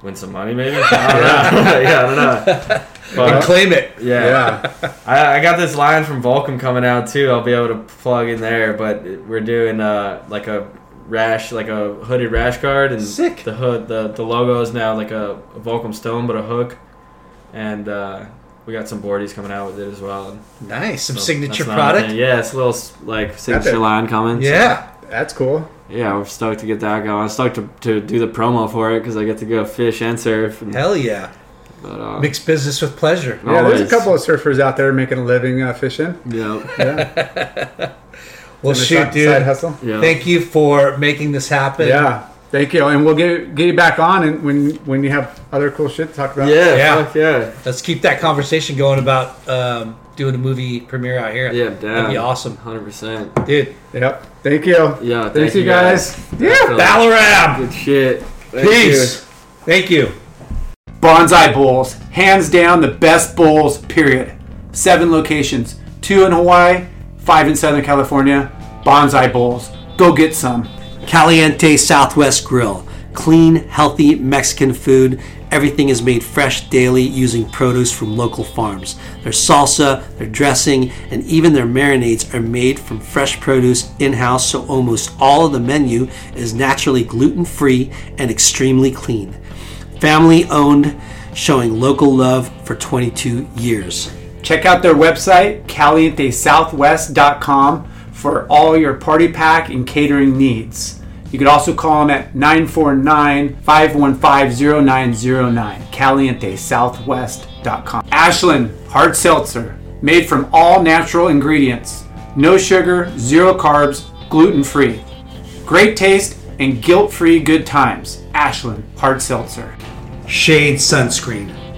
D: win some money. Maybe. I don't know. yeah, I don't know.
E: and claim it.
D: yeah,
C: yeah.
D: I, I got this line from Volcom coming out too. I'll be able to plug in there. But we're doing uh, like a rash, like a hooded rash guard, and
E: Sick.
D: the hood, the the logo is now like a, a Volcom stone, but a hook, and uh, we got some boardies coming out with it as well. And
E: Nice. Some
D: so
E: signature
D: that's another
E: product.
D: thing. Yeah, it's a little like signature line coming. so-
E: Yeah.
C: That's cool.
D: yeah, we're stoked to get that going. I'm stoked to, to do the promo for it because I get to go fish and surf. And,
E: Hell yeah.
D: but, uh,
E: Mixed business with pleasure.
C: Yeah, there's a couple of surfers out there making a living uh, fishing.
D: yeah,
C: Yeah, [laughs] [laughs]
E: Well,
C: Doing a
E: shoot, dude.
C: Side hustle.
D: yeah.
E: Thank you for making this happen.
C: Yeah, thank you, and we'll get get you back on, and when when you have other cool shit to talk about.
D: yeah,
E: Yeah.
D: fuck yeah,
E: Let's keep that conversation going about um, doing a movie premiere out here.
D: yeah, damn.
E: That'd be awesome.
D: Hundred percent.
E: Dude.
C: Yep. Thank you.
D: Yeah,
C: Thanks,
D: thank
C: you
D: you
C: guys.
D: guys.
C: Yeah.
E: Balaram!
D: Good shit. Thank
E: Peace. Thank you.
C: Bonsai Bowls, hands down the best bowls. Period. Seven locations, two in Hawaii, five in Southern California. Bonsai Bowls, go get some.
B: Caliente Southwest Grill. Clean, healthy Mexican food. Everything is made fresh daily using produce from local farms. Their salsa, their dressing, and even their marinades are made from fresh produce in house, so almost all of the menu is naturally gluten free and extremely clean. Family owned, showing local love for 22 years.
C: Check out their website, calientesouthwest.com, for all your party pack and catering needs. You could also call them at 949 515 0909, calientesouthwest.com. Ashland Hard Seltzer, made from all natural ingredients, no sugar, zero carbs, gluten free. Great taste and guilt free good times. Ashland Hard Seltzer.
B: Shade Sunscreen.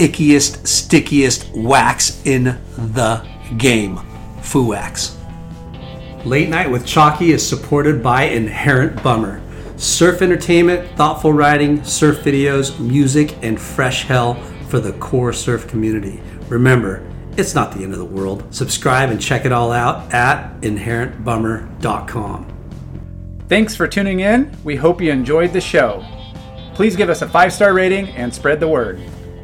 B: ickiest, stickiest wax in the game. Fuwax. Late Night with Chalky is supported by Inherent Bummer. Surf entertainment, thoughtful writing, surf videos, music, and fresh hell for the core surf community. Remember, it's not the end of the world. Subscribe and check it all out at inherentbummer.com.
C: Thanks for tuning in. We hope you enjoyed the show. Please give us a five star rating and spread the word.